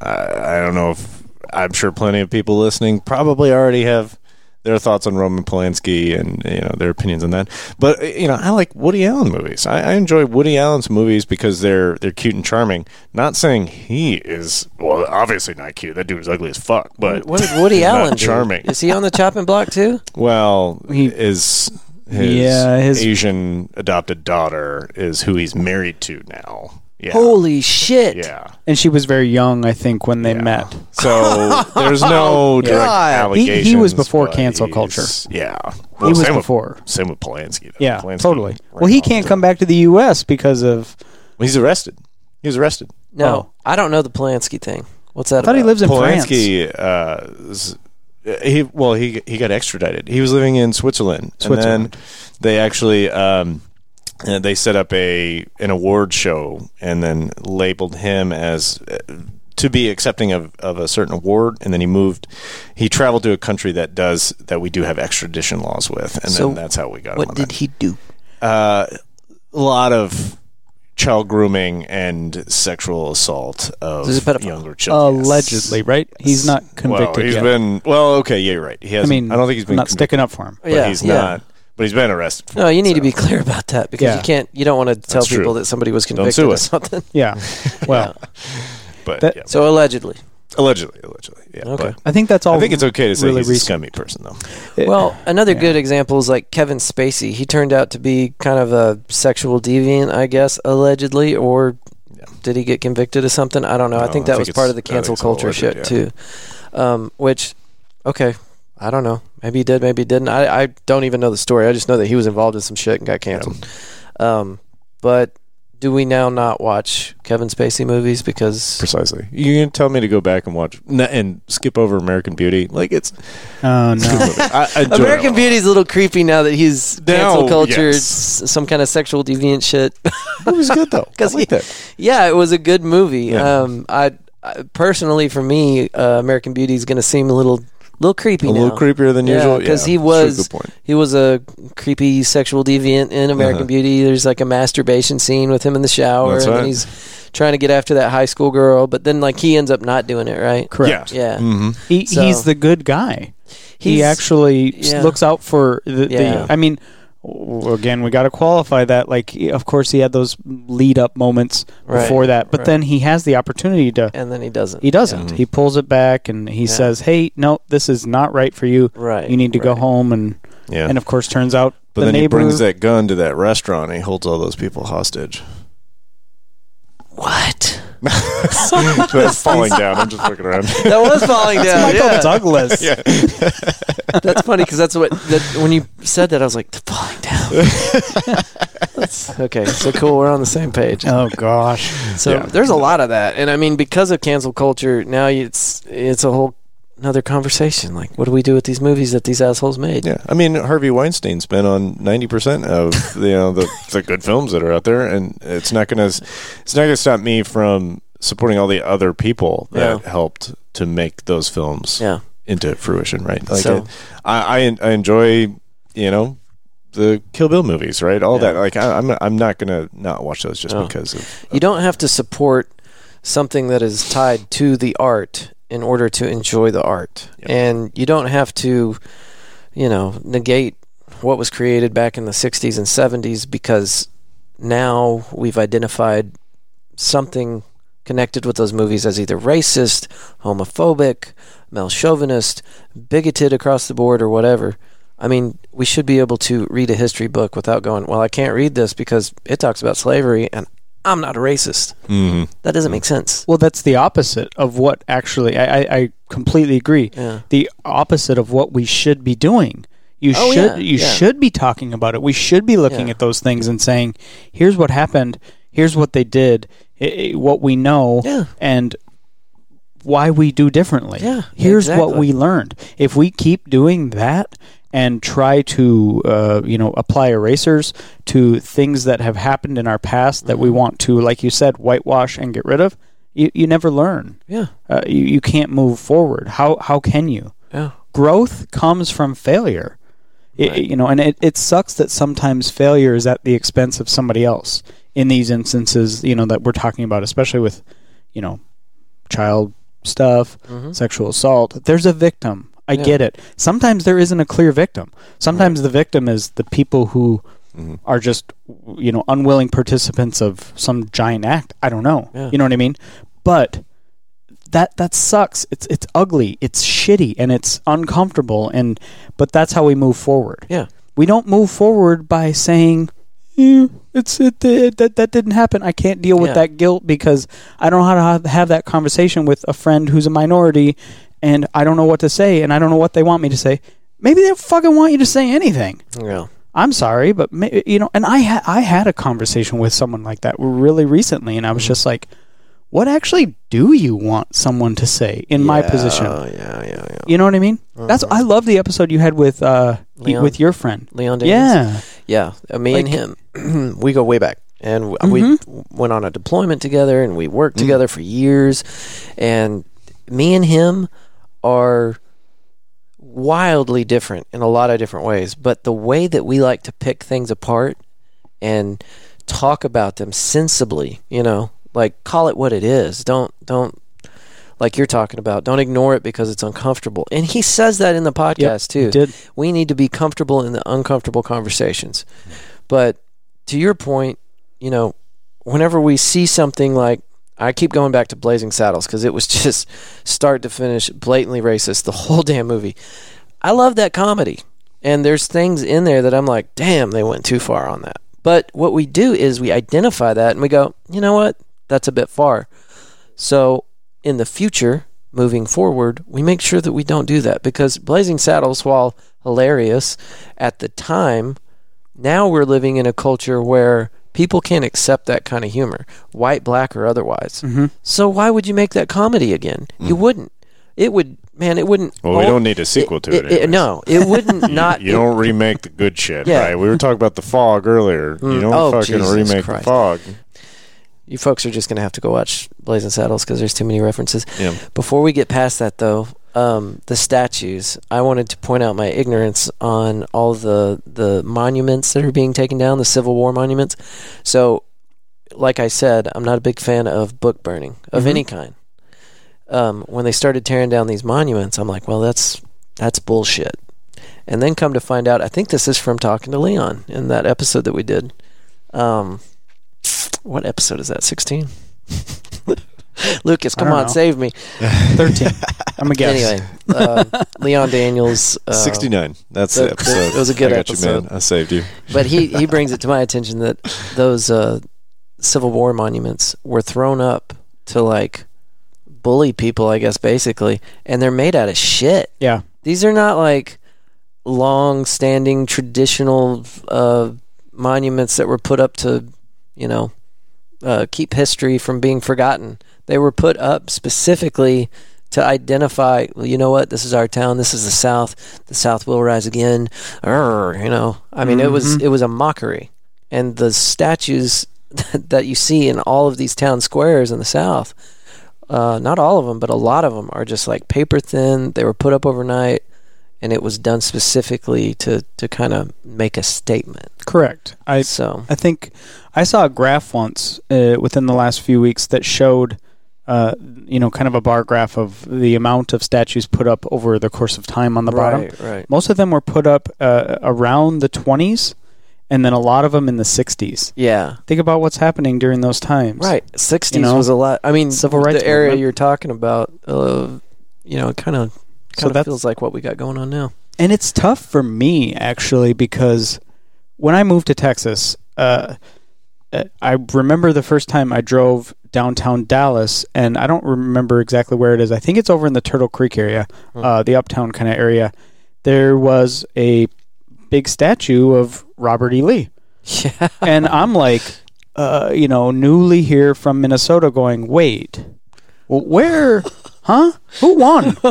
Speaker 2: Uh, I don't know if I'm sure plenty of people listening probably already have their thoughts on Roman Polanski and you know their opinions on that. But you know, I like Woody Allen movies. I, I enjoy Woody Allen's movies because they're they're cute and charming. Not saying he is well, obviously not cute. That dude is ugly as fuck. But
Speaker 1: What did Woody Allen
Speaker 2: charming?
Speaker 1: Is he on the chopping block too?
Speaker 2: Well,
Speaker 3: He-
Speaker 2: is his,
Speaker 3: Yeah, his-
Speaker 2: Asian adopted daughter is who he's married to now. Yeah.
Speaker 1: Holy shit!
Speaker 2: yeah.
Speaker 3: And she was very young, I think, when they
Speaker 2: Yeah.
Speaker 3: met.
Speaker 2: So there's no direct
Speaker 1: God.
Speaker 3: He- he was before
Speaker 2: but
Speaker 3: cancel
Speaker 2: he's-
Speaker 3: culture.
Speaker 2: Yeah,
Speaker 3: he was
Speaker 2: same
Speaker 3: before.
Speaker 2: With, same with Polanski. Though.
Speaker 3: yeah,
Speaker 2: Polanski
Speaker 3: totally.
Speaker 2: ran
Speaker 3: Well, he
Speaker 2: off
Speaker 3: can't
Speaker 2: to-
Speaker 3: come back to the U.S. because of.
Speaker 2: Well, he's arrested. He was arrested.
Speaker 1: No,
Speaker 3: Oh.
Speaker 1: I don't know the Polanski thing. What's that?
Speaker 3: I thought he
Speaker 1: about?
Speaker 3: lives in France.
Speaker 2: Polanski, uh, is- he well, he he got extradited. He was living in Switzerland,
Speaker 3: Switzerland.
Speaker 2: and then they actually um, uh, they set up a an award show and then labeled him as. Uh, to be accepting of, of a certain award, and then he moved. He traveled to a country that does that we do have extradition laws with, and
Speaker 1: So
Speaker 2: then that's how we got him.
Speaker 1: What
Speaker 2: on
Speaker 1: did
Speaker 2: that.
Speaker 1: he do?
Speaker 2: Uh, a lot of child grooming and sexual assault of
Speaker 1: He's
Speaker 2: younger children.
Speaker 3: Allegedly, right? He's not convicted
Speaker 2: well, he's
Speaker 3: yet.
Speaker 2: been well. Okay, yeah, you're right. He
Speaker 3: I mean,
Speaker 2: I don't think he's been
Speaker 3: I'm not
Speaker 2: convicted,
Speaker 3: sticking up for him.
Speaker 2: but
Speaker 1: Yeah,
Speaker 2: he's
Speaker 1: yeah.
Speaker 2: not. But he's been arrested. For
Speaker 1: No, you need to be clear about that because
Speaker 3: Yeah.
Speaker 1: you can't. You don't want to tell
Speaker 2: That's true.
Speaker 1: people that somebody was convicted
Speaker 2: sue
Speaker 1: of
Speaker 2: us.
Speaker 1: something.
Speaker 3: Yeah. Well,
Speaker 2: But
Speaker 3: that-
Speaker 2: yeah.
Speaker 1: So allegedly.
Speaker 2: allegedly, allegedly, yeah.
Speaker 1: Okay.
Speaker 2: But
Speaker 3: I think that's all.
Speaker 2: I think it's okay to say
Speaker 3: really
Speaker 2: he's a
Speaker 3: recent.
Speaker 2: scummy person, though.
Speaker 1: Well, another
Speaker 3: Yeah.
Speaker 1: good example is like Kevin Spacey. He turned out to be kind of a sexual deviant, I guess, allegedly, or
Speaker 2: Yeah.
Speaker 1: did he get convicted of something? I don't know. I
Speaker 2: No,
Speaker 1: think
Speaker 2: I
Speaker 1: that
Speaker 2: think
Speaker 1: was
Speaker 2: it's-
Speaker 1: part of the
Speaker 2: I think
Speaker 1: cancel
Speaker 2: it's all
Speaker 1: culture
Speaker 2: alleged,
Speaker 1: shit
Speaker 2: yeah.
Speaker 1: too. Um, which, okay, I don't know. Maybe he did, maybe he didn't. I, I don't even know the story. I just know that he was involved in some shit and got canceled. Um, but do we now not watch Kevin Spacey movies because
Speaker 2: Precisely. You can tell me to go back and watch and skip over American Beauty. Like it's
Speaker 3: Oh no.
Speaker 2: I, I
Speaker 1: American
Speaker 2: a
Speaker 1: Beauty is a little creepy now that he's
Speaker 2: Now,
Speaker 1: cancel culture,
Speaker 2: yes.
Speaker 1: some kind of sexual deviant shit.
Speaker 2: It was good though. I
Speaker 1: 'Cause
Speaker 2: like
Speaker 1: he-
Speaker 2: that.
Speaker 1: yeah, it was a good movie.
Speaker 2: Yeah.
Speaker 1: Um, I, I personally, for me, uh, American Beauty is going to seem a little, little creepy
Speaker 2: A
Speaker 1: now.
Speaker 2: little creepier than
Speaker 1: Yeah,
Speaker 2: usual.
Speaker 1: 'cause he
Speaker 2: true,
Speaker 1: was-
Speaker 2: Good point.
Speaker 1: He was a creepy sexual deviant in American
Speaker 2: Uh-huh.
Speaker 1: Beauty. There's like a masturbation scene with him in the shower,
Speaker 2: That's
Speaker 1: and
Speaker 2: right.
Speaker 1: he's trying to get after that high school girl, but then like he ends up not doing it, right?
Speaker 3: Correct.
Speaker 1: Yeah.
Speaker 2: hmm
Speaker 3: He,
Speaker 1: So-
Speaker 3: he's the good guy. he actually
Speaker 1: yeah.
Speaker 3: looks out for the,
Speaker 1: Yeah.
Speaker 3: the. I mean, w- again, we got to qualify that. Like, of course, he had those lead up moments
Speaker 1: Right,
Speaker 3: before that, but
Speaker 1: right.
Speaker 3: then he has the opportunity to.
Speaker 1: And then he doesn't.
Speaker 3: He doesn't.
Speaker 2: Yeah.
Speaker 3: He pulls it back and he
Speaker 1: Yeah.
Speaker 3: says, "Hey, no, this is not right for you.
Speaker 1: Right.
Speaker 3: You need to go home." And
Speaker 2: Yeah.
Speaker 3: and of course, turns out
Speaker 2: but
Speaker 3: the
Speaker 2: then
Speaker 3: neighbor
Speaker 2: he brings that gun to that restaurant and he holds all those people hostage.
Speaker 1: What?
Speaker 2: That's falling down. I'm just looking around.
Speaker 1: That was falling down.
Speaker 3: Michael
Speaker 1: yeah.
Speaker 3: Douglas.
Speaker 2: yeah.
Speaker 1: That's funny because that's what that, when you said that I was like "They're falling down. That's- okay, so cool. We're on the same page.
Speaker 3: Oh gosh.
Speaker 1: So
Speaker 2: Yeah.
Speaker 1: there's a lot of that, and I mean because of cancel culture, now it's it's a whole another conversation. Like, what do we do with these movies that these assholes made?
Speaker 2: Yeah, I mean Harvey Weinstein's been on ninety percent of you know the the good films that are out there, and it's not gonna it's not gonna stop me from supporting all the other people that
Speaker 1: Yeah.
Speaker 2: helped to make those films
Speaker 1: Yeah.
Speaker 2: into fruition. Right? Like
Speaker 1: So-
Speaker 2: it- I, I I enjoy you know the Kill Bill movies, right? All
Speaker 1: Yeah.
Speaker 2: that. Like I, I'm I'm not gonna not watch those just
Speaker 1: No.
Speaker 2: because of
Speaker 1: You don't have to support something that is tied to the art in order to enjoy the art.
Speaker 2: Yep.
Speaker 1: And you don't have to, you know, negate what was created back in the 60s and 70s because now we've identified something connected with those movies as either racist, homophobic, male chauvinist, bigoted across the board, or whatever. I mean, we should be able to read a history book without going, well, I can't read this because it talks about slavery and I'm not a racist.
Speaker 2: hmm
Speaker 1: That doesn't make sense.
Speaker 3: Well, that's the opposite of what actually. I, I, I completely agree.
Speaker 1: Yeah.
Speaker 3: The opposite of what we should be doing. You
Speaker 1: Oh,
Speaker 3: should
Speaker 1: yeah,
Speaker 3: you
Speaker 1: yeah.
Speaker 3: should be talking about it. We should be looking
Speaker 1: Yeah.
Speaker 3: at those things and saying, "Here's what happened. Here's what they did. i i what we know,
Speaker 1: Yeah.
Speaker 3: and why we do differently.
Speaker 1: Yeah,
Speaker 3: Here's what we learned. If we keep doing that." And try to, uh, you know, apply erasers to things that have happened in our past that
Speaker 1: Mm-hmm.
Speaker 3: we want to, like you said, whitewash and get rid of. You, you never learn
Speaker 1: Yeah.
Speaker 3: uh, you, you can't move forward. How how can you?
Speaker 1: Yeah.
Speaker 3: Growth comes from failure. It-
Speaker 1: Right.
Speaker 3: you know, and it, it sucks that sometimes failure is at the expense of somebody else. In these instances, you know that we're talking about, especially with, you know, child stuff,
Speaker 1: Mhm.
Speaker 3: sexual assault. There's a victim. I
Speaker 1: Yeah.
Speaker 3: get it. Sometimes there isn't a clear victim. Sometimes the victim is the people who
Speaker 2: Mhm.
Speaker 3: are just, you know, unwilling participants of some giant act. I don't know.
Speaker 1: Yeah.
Speaker 3: You know what I mean? But that that sucks. It's it's ugly. It's shitty and it's uncomfortable. And but that's how we move forward.
Speaker 1: Yeah.
Speaker 3: We don't move forward by saying, "Eh, "It's it, it that that didn't happen. I can't deal with
Speaker 1: Yeah.
Speaker 3: that guilt because I don't know how to have, have that conversation with a friend who's a minority, and I don't know what to say, and I don't know what they want me to say. Maybe they don't fucking want you to say anything.
Speaker 1: Yeah.
Speaker 3: I'm sorry, but ma- you know, and I ha- I had a conversation with someone like that really recently, and I was just like, "What actually do you want someone to say in my position?"
Speaker 1: Yeah, yeah, yeah.
Speaker 3: You know what I mean? That's I love the episode you had with uh
Speaker 1: Leon.
Speaker 3: with your friend.
Speaker 1: Leon.
Speaker 3: Yeah,
Speaker 1: Yeah, uh, me and him, we go way back, and w- we went on a deployment together, and we worked together for years. And me and him are wildly different in a lot of different ways, but the way that we like to pick things apart and talk about them sensibly, you know, like call it what it is. Don't don't like you're talking about. Don't ignore it because it's uncomfortable. And he says that in the podcast too
Speaker 3: did
Speaker 1: we need to be comfortable in the uncomfortable conversations. But to your point, you know, whenever we see something like I keep going back to Blazing Saddles because it was just start to finish blatantly racist the whole damn movie. I love that comedy. And there's things in there that I'm like, damn, they went too far on that. But what we do is we identify that and we go, you know what? That's a bit far. So in the future, moving forward, we make sure that we don't do that because Blazing Saddles, while hilarious at the time, now we're living in a culture where people can't accept that kind of humor, white, black, or otherwise.
Speaker 3: Mm-hmm.
Speaker 1: So why would you make that comedy again? You wouldn't. It would, man. It wouldn't.
Speaker 2: Well, we don't need a sequel to it. anyways.
Speaker 1: no, it wouldn't not.
Speaker 2: You don't remake the good shit,
Speaker 1: Yeah.
Speaker 2: right? We were talking about the fog earlier. You
Speaker 1: Mm.
Speaker 2: don't
Speaker 1: Oh,
Speaker 2: fucking
Speaker 1: Jesus
Speaker 2: remake
Speaker 1: Christ.
Speaker 2: the fog.
Speaker 1: you folks are just going to have to go watch Blazing Saddles because there's too many references.
Speaker 2: Yeah.
Speaker 1: Before we get past that, though, um, the statues, I wanted to point out my ignorance on all the the monuments that are being taken down, the Civil War monuments. So, like I said, I'm not a big fan of book burning of
Speaker 3: Mhm.
Speaker 1: any kind. Um, when they started tearing down these monuments, I'm like, well, that's that's bullshit. And then come to find out, I think this is from talking to Leon in that episode that we did. Um, what episode is that? 16? Lucas, come on,
Speaker 3: know.
Speaker 1: save me.
Speaker 3: Thirteen. I'm a guess.
Speaker 1: Anyway, uh, Leon Daniels. Uh,
Speaker 2: 69. That's the,
Speaker 1: the- the-
Speaker 2: episode.
Speaker 1: it was a good
Speaker 2: I got
Speaker 1: episode.
Speaker 2: You, man. I saved you.
Speaker 1: but he, he brings it to my attention that those uh, Civil War monuments were thrown up to like bully people, I guess, basically, and they're made out of shit.
Speaker 3: Yeah.
Speaker 1: These are not like long-standing traditional uh, monuments that were put up to, you know, uh, keep history from being forgotten. They were put up specifically to identify. Well, you know what? This is our town. This is the South. The South will rise again. Arr, you know, I mean, it was
Speaker 3: Mhm.
Speaker 1: it was a mockery, and the statues that you see in all of these town squares in the South. Uh, not all of them, but a lot of them are just like paper thin. They were put up overnight, and it was done specifically to to kind of make a statement.
Speaker 3: Correct. I
Speaker 1: so
Speaker 3: I think I saw a graph once uh, within the last few weeks that showed, uh, you know, kind of a bar graph of the amount of statues put up over the course of time on the bottom.
Speaker 1: right, right.
Speaker 3: Most of them were put up uh, around the 20s, and then a lot of them in the 60s.
Speaker 1: Yeah,
Speaker 3: Think about what's happening during those times.
Speaker 1: Right, sixties
Speaker 3: You know,
Speaker 1: was a lot. I mean,
Speaker 3: civil rights
Speaker 1: the area
Speaker 3: movement.
Speaker 1: you're talking about, uh, you know, kind of
Speaker 3: So
Speaker 1: kind of
Speaker 3: that's-
Speaker 1: feels like what we got going on now.
Speaker 3: and it's tough for me actually because when I moved to Texas, uh, uh, I remember the first time I drove downtown Dallas, and I don't remember exactly where it is. I think it's over in the Turtle Creek area, uh, the uptown kind of area. There was a big statue of Robert E. Lee,
Speaker 1: Yeah.
Speaker 3: and I'm like, uh, you know, newly here from Minnesota, going, wait, where, huh? Who won?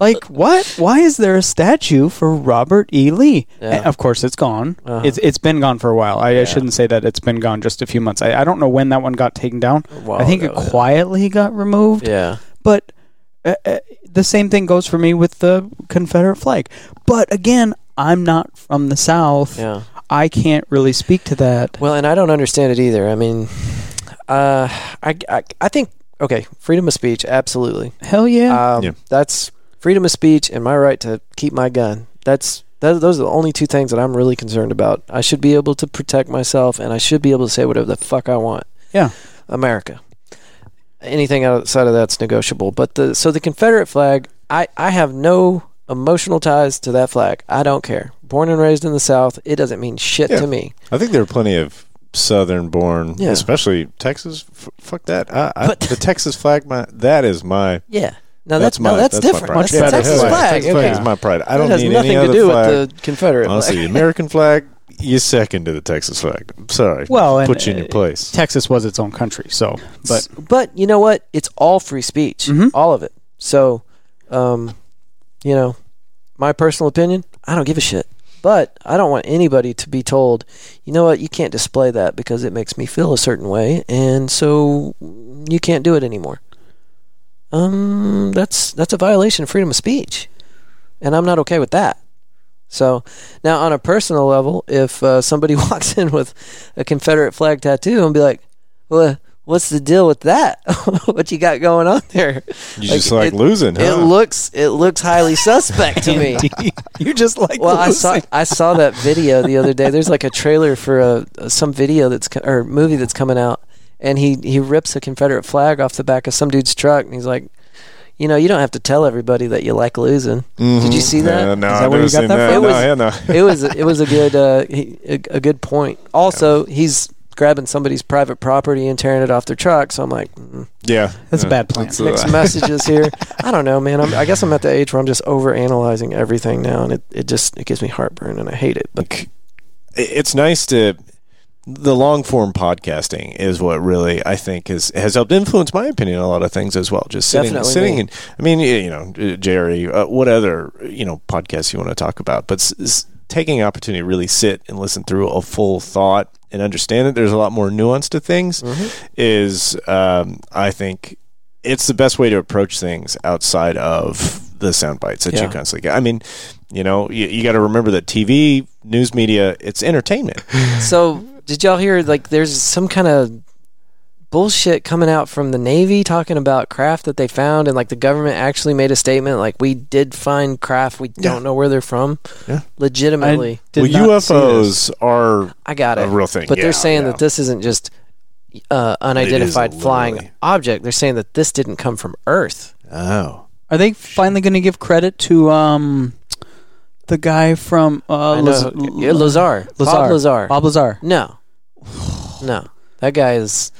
Speaker 3: Like what? Why is there a statue for Robert E. Lee?
Speaker 1: Yeah.
Speaker 3: And of course, it's gone.
Speaker 1: Uh-huh.
Speaker 3: It's it's been gone for a while. I, I shouldn't say that it's been gone just a few months. I, I don't know when that one got taken down. I think
Speaker 1: ago,
Speaker 3: it
Speaker 1: yeah.
Speaker 3: quietly got removed.
Speaker 1: Yeah.
Speaker 3: But uh, uh, the same thing goes for me with the Confederate flag. But again, I'm not from the South.
Speaker 1: Yeah.
Speaker 3: I can't really speak to that.
Speaker 1: Well, and I don't understand it either. I mean, uh, I, I, I think okay, freedom of speech, absolutely.
Speaker 3: Hell yeah.
Speaker 1: Um,
Speaker 2: Yeah.
Speaker 1: That's freedom of speech and my right to keep my gun. That's that, those are the only two things that I'm really concerned about. I should be able to protect myself, and I should be able to say whatever the fuck I want.
Speaker 3: Yeah.
Speaker 1: America. Anything outside of that's negotiable. But the so the Confederate flag, I I have no emotional ties to that flag. I don't care. Born and raised in the South, it doesn't mean shit
Speaker 2: Yeah.
Speaker 1: to me.
Speaker 2: I think there are plenty of Southern-born,
Speaker 1: Yeah.
Speaker 2: especially Texas. F- fuck that. I, I,
Speaker 1: But-
Speaker 2: the Texas flag, my that is my.
Speaker 1: Yeah. No, that's,
Speaker 2: my.
Speaker 1: no, that's,
Speaker 2: my
Speaker 1: different.
Speaker 2: pride.
Speaker 1: That's the. Texas
Speaker 3: Hell yeah.
Speaker 1: flag.
Speaker 2: Texas
Speaker 1: okay.
Speaker 2: is my pride. I don't
Speaker 1: that has
Speaker 2: need
Speaker 1: nothing
Speaker 2: any
Speaker 1: to do
Speaker 2: flag.
Speaker 1: with the Confederate
Speaker 2: Honestly,
Speaker 1: flag.
Speaker 2: the American flag, you second to the Texas flag. I'm sorry.
Speaker 3: Well, and,
Speaker 2: put you in
Speaker 3: uh,
Speaker 2: your place.
Speaker 3: Texas was its own country, so but
Speaker 1: but you know what? It's all free speech,
Speaker 3: Mhm.
Speaker 1: all of it. So, um, you know, my personal opinion, I don't give a shit. But I don't want anybody to be told, you know what, you can't display that because it makes me feel a certain way, and so you can't do it anymore. Um, that's that's a violation of freedom of speech, and I'm not okay with that. So now, on a personal level, if uh, somebody walks in with a Confederate flag tattoo and be like, "Well, what's the deal with that? what you got going on there?"
Speaker 2: You just like losing, huh?
Speaker 1: It looks it looks highly suspect to me.
Speaker 3: you just like
Speaker 1: Well, I saw I saw that video the other day. There's like a trailer for a some video that's co- or movie that's coming out, and he he rips a Confederate flag off the back of some dude's truck, and he's like, you know, you don't have to tell everybody that you like losing. Did you see that?
Speaker 2: Uh, no,
Speaker 3: Is that
Speaker 2: I've
Speaker 3: where
Speaker 2: never
Speaker 3: you got
Speaker 2: seen
Speaker 3: that
Speaker 2: that. No,
Speaker 1: It was-
Speaker 2: yeah, no.
Speaker 1: it was it was a good uh, he, a, a good point. Also, he's grabbing somebody's private property and tearing it off their truck. So I'm like, mm,
Speaker 2: Yeah,
Speaker 3: That's a bad plan.
Speaker 2: That's, uh,
Speaker 1: mixed messages here. I don't know, man. I'm, I guess I'm at the age where I'm just over analyzing everything now, and it, it just it gives me heartburn, and I hate it. But
Speaker 2: it's nice to the long form podcasting is what really I think has has helped influence my opinion on a lot of things as well. Just sitting,
Speaker 1: Definitely
Speaker 2: sitting,
Speaker 1: me.
Speaker 2: and I mean, you know, Jerry, uh, what other you know podcasts you want to talk about, but s- s- taking opportunity to really sit and listen through a full thought and understand that there's a lot more nuance to things is, um, I think, it's the best way to approach things outside of the sound bites that you constantly get. I mean, you know, you, you got to remember that TV, news media, it's entertainment.
Speaker 1: so did y'all hear like there's some kind of bullshit coming out from the Navy talking about craft that they found, and like the government actually made a statement like we did find craft, we don't know where they're from.
Speaker 2: Yeah.
Speaker 1: legitimately,
Speaker 3: Did
Speaker 2: well,
Speaker 3: not.
Speaker 2: UFOs are
Speaker 1: I got it.
Speaker 2: a real thing,
Speaker 1: But
Speaker 2: Yeah,
Speaker 1: they're saying
Speaker 2: yeah.
Speaker 1: that this isn't just uh, unidentified flying
Speaker 2: literally.
Speaker 1: object. They're saying that this didn't come from Earth.
Speaker 2: oh,
Speaker 3: Are they finally going to give credit to um the guy from uh, Laz-
Speaker 1: yeah, Lazar, Bob
Speaker 3: Lazar.
Speaker 1: Lazar.
Speaker 3: Bob Lazar?
Speaker 1: No, no, that guy is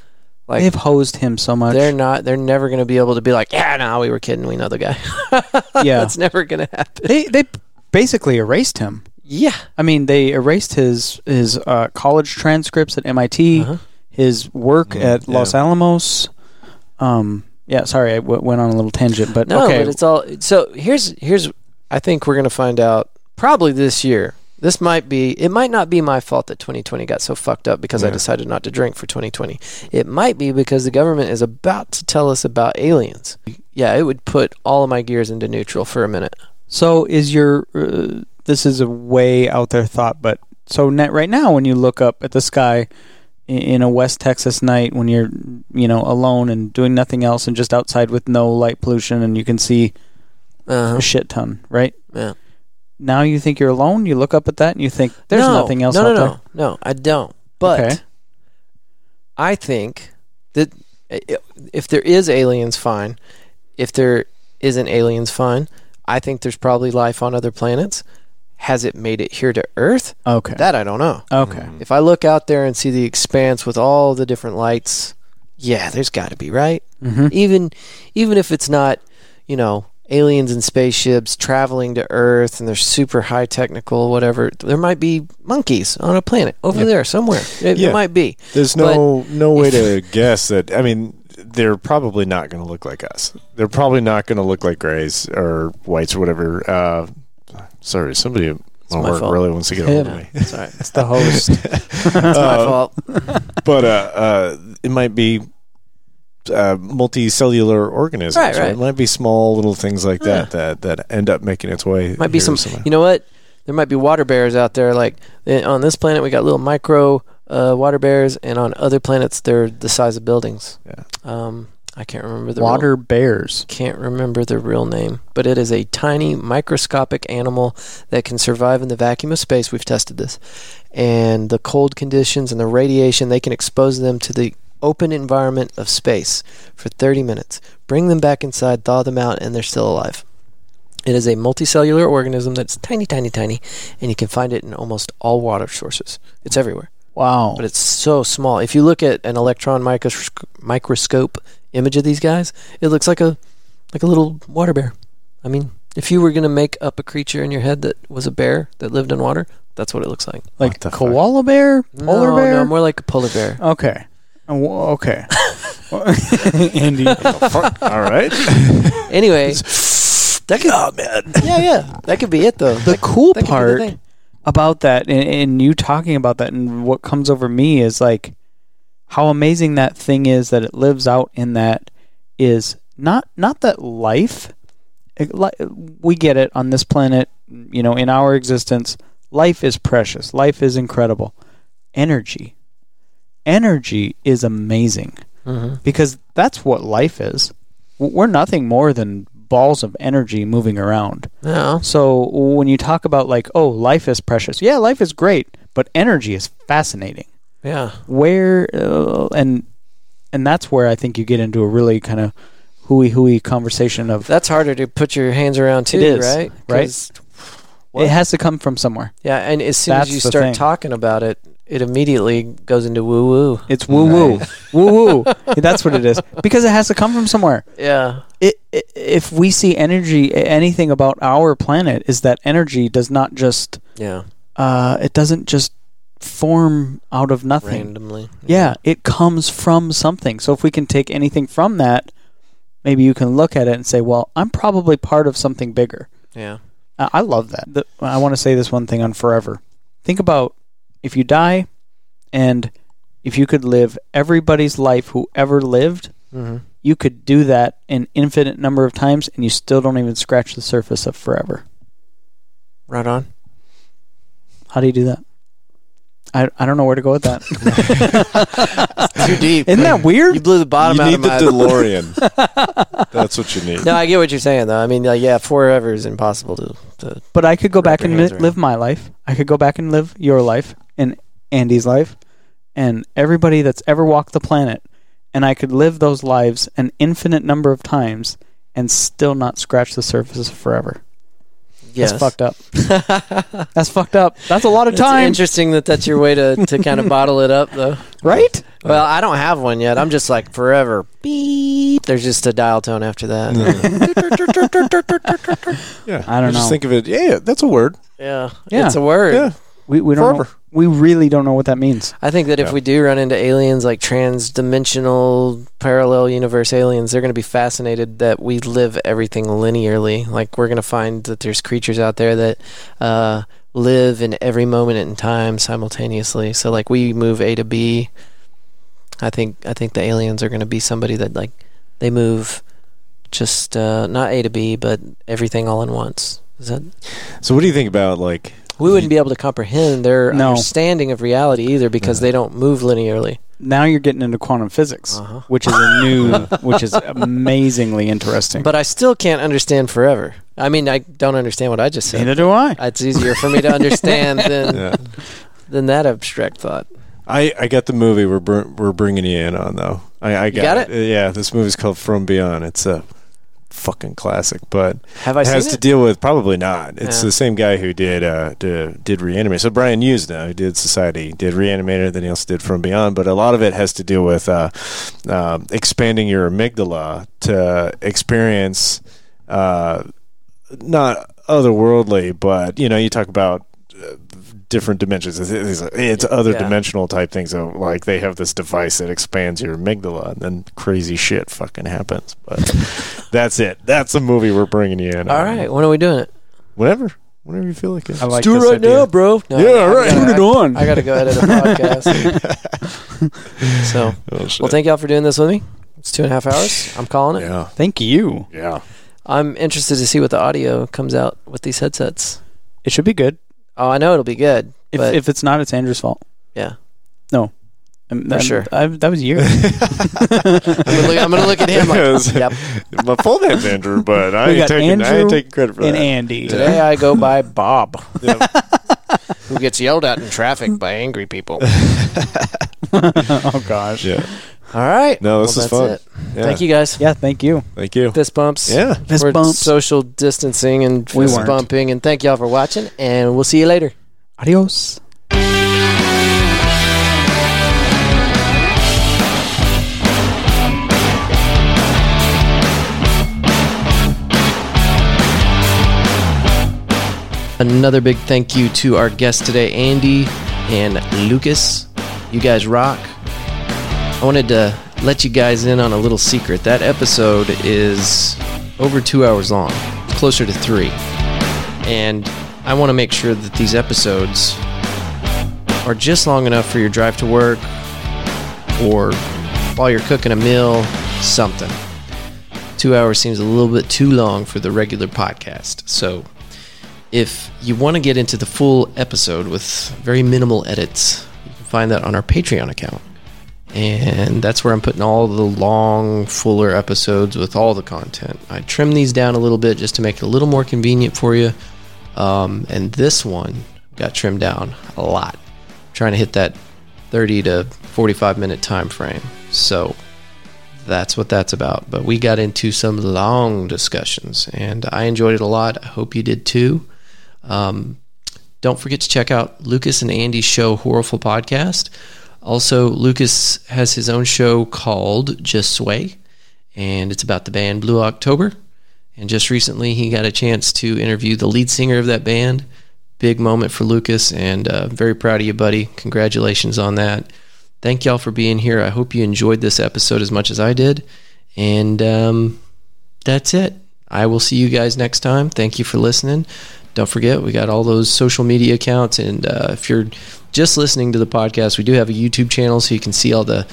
Speaker 1: like
Speaker 3: They've hosed him so much.
Speaker 1: they're not. They're never going to be able to be like, yeah, no, we were kidding. We know the guy.
Speaker 3: Yeah.
Speaker 1: that's never going to happen.
Speaker 3: they they basically erased him.
Speaker 1: Yeah,
Speaker 3: I mean, they erased his his uh, college transcripts at MIT,
Speaker 1: Uh-huh.
Speaker 3: his work
Speaker 2: Mm,
Speaker 3: at Los. Alamos. Um, yeah, sorry, I w- went on a little tangent, but
Speaker 1: no,
Speaker 3: okay.
Speaker 1: but it's all. So here's here's. I think we're going to find out probably this year. This might be. It might not be my fault that 2020 got so fucked up because I decided not to drink for 2020. It might be because the government is about to tell us about aliens. Yeah, it would put all of my gears into neutral for a minute.
Speaker 3: So is your uh, this is a way out there thought, but so net right now when you look up at the sky in a West Texas night when you're you know alone and doing nothing else and just outside with no light pollution and you can see
Speaker 1: Uh-huh.
Speaker 3: a shit ton, right?
Speaker 1: Yeah.
Speaker 3: Now you think you're alone. You look up at that and you think there's
Speaker 1: no,
Speaker 3: nothing else
Speaker 1: no,
Speaker 3: out
Speaker 1: no,
Speaker 3: there.
Speaker 1: No, no, I don't. But
Speaker 3: Okay.
Speaker 1: I think that if there is aliens, fine. If there isn't aliens, fine. I think there's probably life on other planets. Has it made it here to Earth?
Speaker 3: Okay.
Speaker 1: That I don't know.
Speaker 3: okay.
Speaker 1: If I look out there and see the expanse with all the different lights, yeah, there's got to be right.
Speaker 3: Mm-hmm.
Speaker 1: Even even if it's not, you know, aliens and spaceships traveling to Earth and they're super high technical, whatever. There might be monkeys on a planet over
Speaker 2: Yeah.
Speaker 1: there somewhere. It,
Speaker 2: Yeah.
Speaker 1: it might be.
Speaker 2: There's no no way to guess that. I mean, they're probably not going to look like us. They're probably not going to look like grays or whites or whatever. Uh, sorry, somebody at my
Speaker 1: my
Speaker 2: work
Speaker 1: fault.
Speaker 2: really wants to get
Speaker 3: Him.
Speaker 2: hold of me.
Speaker 1: It's all right.
Speaker 3: It's the host.
Speaker 1: It's my fault.
Speaker 2: but uh, uh, it might be uh, multicellular organisms.
Speaker 1: Right, right.
Speaker 2: It might be small little things like that that that end up making its way.
Speaker 1: Might be some.
Speaker 2: somewhere.
Speaker 1: You know what? There might be water bears out there. Like eh, on this planet, we got little micro uh, water bears, and on other planets, they're the size of buildings.
Speaker 2: Yeah.
Speaker 1: Um, I can't remember the real-
Speaker 3: Water bears.
Speaker 1: can't remember the real name, but it is a tiny microscopic animal that can survive in the vacuum of space. We've tested this. And the cold conditions and the radiation, they can expose them to the open environment of space for 30 minutes. Bring them back inside, thaw them out, and they're still alive. It is a multicellular organism that's tiny, tiny, tiny, and you can find it in almost all water sources. It's everywhere
Speaker 3: Wow.
Speaker 1: but it's so small. If you look at an electron micros- microscope image of these guys, it looks like a like a little water bear. I mean, if you were going to make up a creature in your head that was a bear that lived in water, that's what it looks like.
Speaker 3: like
Speaker 2: What the fuck?
Speaker 3: koala bear? Polar
Speaker 1: no,
Speaker 3: bear?
Speaker 1: no, more like a polar bear.
Speaker 3: Okay. Wh- Okay. Andy.
Speaker 2: All right.
Speaker 1: Anyway, that could,
Speaker 2: oh man.
Speaker 1: yeah, yeah, that could be it though.
Speaker 3: The
Speaker 1: That-
Speaker 3: cool
Speaker 1: that could be the
Speaker 3: part
Speaker 1: thing.
Speaker 3: about that and, and you talking about that and what comes over me is like how amazing that thing is that it lives out in that is not not that life it, li- we get it on this planet you know in our existence life is precious life is incredible energy energy is amazing
Speaker 1: Mhm.
Speaker 3: because that's what life is we're nothing more than balls of energy moving around
Speaker 1: No,
Speaker 3: so when you talk about like, oh, life is precious. Yeah, life is great, but energy is fascinating.
Speaker 1: yeah,
Speaker 3: Where uh, and and that's where I think you get into a really kind of hooey hooey conversation of
Speaker 1: that's harder to put your hands around too,
Speaker 3: It is,
Speaker 1: right?
Speaker 3: right? it has to come from somewhere.
Speaker 1: Yeah, and as soon
Speaker 3: That's
Speaker 1: as you start talking about it, it immediately goes into woo woo.
Speaker 3: It's woo woo, woo woo. That's what it is because it has to come from somewhere.
Speaker 1: Yeah,
Speaker 3: It, i if we see energy, anything about our planet is that energy does not just
Speaker 1: yeah,
Speaker 3: uh, it doesn't just form out of nothing.
Speaker 1: randomly.
Speaker 3: Yeah, it comes from something. So if we can take anything from that, maybe you can look at it and say, "Well, I'm probably part of something bigger."
Speaker 1: yeah.
Speaker 3: I I love that. The, I want to say this one thing on forever. Think about if you die, and if you could live everybody's life who ever lived,
Speaker 1: Mm-hmm.
Speaker 3: you could do that an infinite number of times, and you still don't even scratch the surface of forever.
Speaker 1: Right on.
Speaker 3: How do you do that? I, I don't know where to go with that.
Speaker 1: Too deep.
Speaker 3: Isn't that weird?
Speaker 1: You blew the bottom
Speaker 2: You
Speaker 1: out
Speaker 2: need
Speaker 1: of
Speaker 2: the
Speaker 1: my.
Speaker 2: DeLorean. That's what you need.
Speaker 1: no, I get what you're saying though. I mean, like, yeah, forever is impossible to. to
Speaker 3: But I could go back and
Speaker 1: hands
Speaker 3: li-
Speaker 1: around.
Speaker 3: live my life. I could go back and live your life and Andy's life and everybody that's ever walked the planet. And I could live those lives an infinite number of times and still not scratch the surface forever.
Speaker 1: yes.
Speaker 3: That's fucked up. That's fucked up. That's a lot of
Speaker 1: It's
Speaker 3: time,
Speaker 1: interesting that that's your way to, to kind of bottle it up, though.
Speaker 3: right?
Speaker 1: Well, I don't have one yet. I'm just like forever. Beep. There's just a dial tone after that.
Speaker 2: Yeah,
Speaker 3: I don't
Speaker 2: just
Speaker 3: know.
Speaker 2: think of it. Yeah, that's a word.
Speaker 1: yeah.
Speaker 3: Yeah.
Speaker 1: It's a word.
Speaker 2: Yeah,
Speaker 3: We we don't know, we really don't know what that means.
Speaker 1: I think that if
Speaker 2: Yeah.
Speaker 1: we do run into aliens like trans-dimensional parallel universe aliens, they're going to be fascinated that we live everything linearly. Like we're going to find that there's creatures out there that uh, live in every moment in time simultaneously. So like we move A to B. I think I think the aliens are going to be somebody that like they move just uh, not A to B, but everything all in once. Is that
Speaker 2: So what do you think about like?
Speaker 1: We wouldn't be able to comprehend their
Speaker 3: No.
Speaker 1: understanding of reality either because they don't move linearly.
Speaker 3: Now you're getting into quantum physics,
Speaker 1: Uh-huh.
Speaker 3: which is a new, which is amazingly interesting.
Speaker 1: But I still can't understand forever. I mean, I don't understand what I just said.
Speaker 3: neither do I.
Speaker 1: It's easier for me to understand than
Speaker 2: Yeah.
Speaker 1: than that abstract thought.
Speaker 2: I, I got the movie we're br- we're bringing you in on though. I, I got,
Speaker 1: got
Speaker 2: Uh, Yeah, this movie's called From Beyond. It's uh fucking classic. But
Speaker 4: Have I
Speaker 2: it has to
Speaker 4: it?
Speaker 2: deal with probably not. It's
Speaker 4: Yeah.
Speaker 2: the same guy who did uh did, did reanimate. So Brian Yuzna, who did Society, did Reanimator, then he also did From Beyond. But a lot of it has to do with uh, uh, expanding your amygdala to experience uh, not otherworldly, but you know, you talk about. Different dimensions it's, it's, it's other
Speaker 4: Yeah.
Speaker 2: dimensional type things so like they have this device that expands your amygdala and then crazy shit fucking happens but that's it that's the movie we're bringing you in
Speaker 4: All
Speaker 2: on.
Speaker 4: right, when are we doing it?
Speaker 2: Whenever. Whenever you feel like it.
Speaker 3: I like
Speaker 4: do it right
Speaker 3: idea.
Speaker 4: now, bro. No,
Speaker 2: Yeah,
Speaker 4: I
Speaker 2: right.
Speaker 3: Put it on.
Speaker 4: I got to go edit a podcast. so,
Speaker 2: Oh, shit.
Speaker 4: well, thank y'all for doing this with me. It's two and a half hours. I'm calling it.
Speaker 2: Yeah.
Speaker 3: Thank you.
Speaker 2: Yeah.
Speaker 4: I'm interested to see what the audio comes out with these headsets.
Speaker 3: It should be good.
Speaker 4: Oh, I know it'll be good.
Speaker 3: If
Speaker 4: but
Speaker 3: if it's not, it's Andrew's fault.
Speaker 4: yeah,
Speaker 3: Um, that,
Speaker 4: sure.
Speaker 3: I, that was you.
Speaker 4: I'm gonna, look, I'm gonna look at him like,
Speaker 2: Yes.
Speaker 4: yep.
Speaker 2: My full name's Andrew, but I
Speaker 3: We
Speaker 2: ain't,
Speaker 3: got
Speaker 2: taking, I ain't taking credit for
Speaker 3: and
Speaker 2: that.
Speaker 3: Andy.
Speaker 4: Today I go by Bob, who gets yelled at in traffic by angry people.
Speaker 3: oh gosh.
Speaker 2: yeah.
Speaker 4: All right.
Speaker 2: No, this
Speaker 4: Well,
Speaker 2: is
Speaker 4: that's
Speaker 2: fun.
Speaker 4: it.
Speaker 2: Yeah.
Speaker 4: Thank you guys.
Speaker 3: Yeah. Thank you.
Speaker 2: Thank you.
Speaker 4: Fist bumps.
Speaker 2: Yeah.
Speaker 3: Fist
Speaker 4: We're
Speaker 3: bumps.
Speaker 4: social distancing and
Speaker 3: We
Speaker 4: fist
Speaker 3: weren't.
Speaker 4: bumping. And thank y'all for watching. And we'll see you later.
Speaker 3: Adios.
Speaker 1: Another big thank you to our guests today, Andy and Lucas. You guys rock. I wanted to let you guys in on a little secret. That episode is over two hours long, closer to three. And I want to make sure that these episodes are just long enough for your drive to work or while you're cooking a meal, something. Two hours seems a little bit too long for the regular podcast. So if you want to get into the full episode with very minimal edits, you can find that on our Patreon account. And that's where I'm putting all the long, fuller episodes with all the content. I trim these down a little bit just to make it a little more convenient for you. Um, and this one got trimmed down a lot. trying to hit that 30 to 45 minute time frame. So that's what that's about. But we got into some long discussions, and I enjoyed it a lot. I hope you did too. Um, don't forget to check out Lucas and Andy's show, Horrorful Podcast. Also, Lucas has his own show called Just Sway, and it's about the band Blue October. And just recently, he got a chance to interview the lead singer of that band. Big moment for Lucas, and uh, very proud of you, buddy. Congratulations on that. Thank y'all for being here. I hope you enjoyed this episode as much as I did. And um, that's it. I will see you guys next time. Thank you for listening. Don't forget, we got all those social media accounts. And uh, if you're just listening to the podcast, we do have a YouTube channel so you can see all the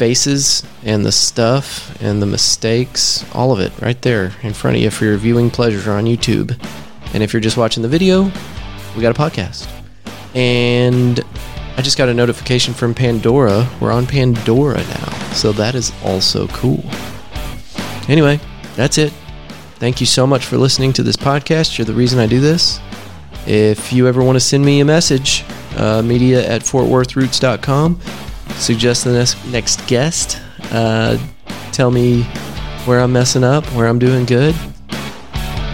Speaker 1: faces and the stuff and the mistakes, all of it right there in front of you for your viewing pleasure on YouTube. And if you're just watching the video, we got a podcast. And I just got a notification from Pandora. We're on Pandora now. So that is also cool. Anyway, that's it. Thank you so much for listening to this podcast. You're the reason I do this. If you ever want to send me a message, uh, media at fortworthroots.com, suggest the next, next guest, uh, tell me where I'm messing up, where I'm doing good,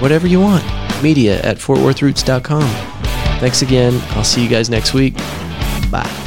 Speaker 1: whatever you want. Media at fortworthroots.com. Thanks again. I'll see you guys next week. Bye.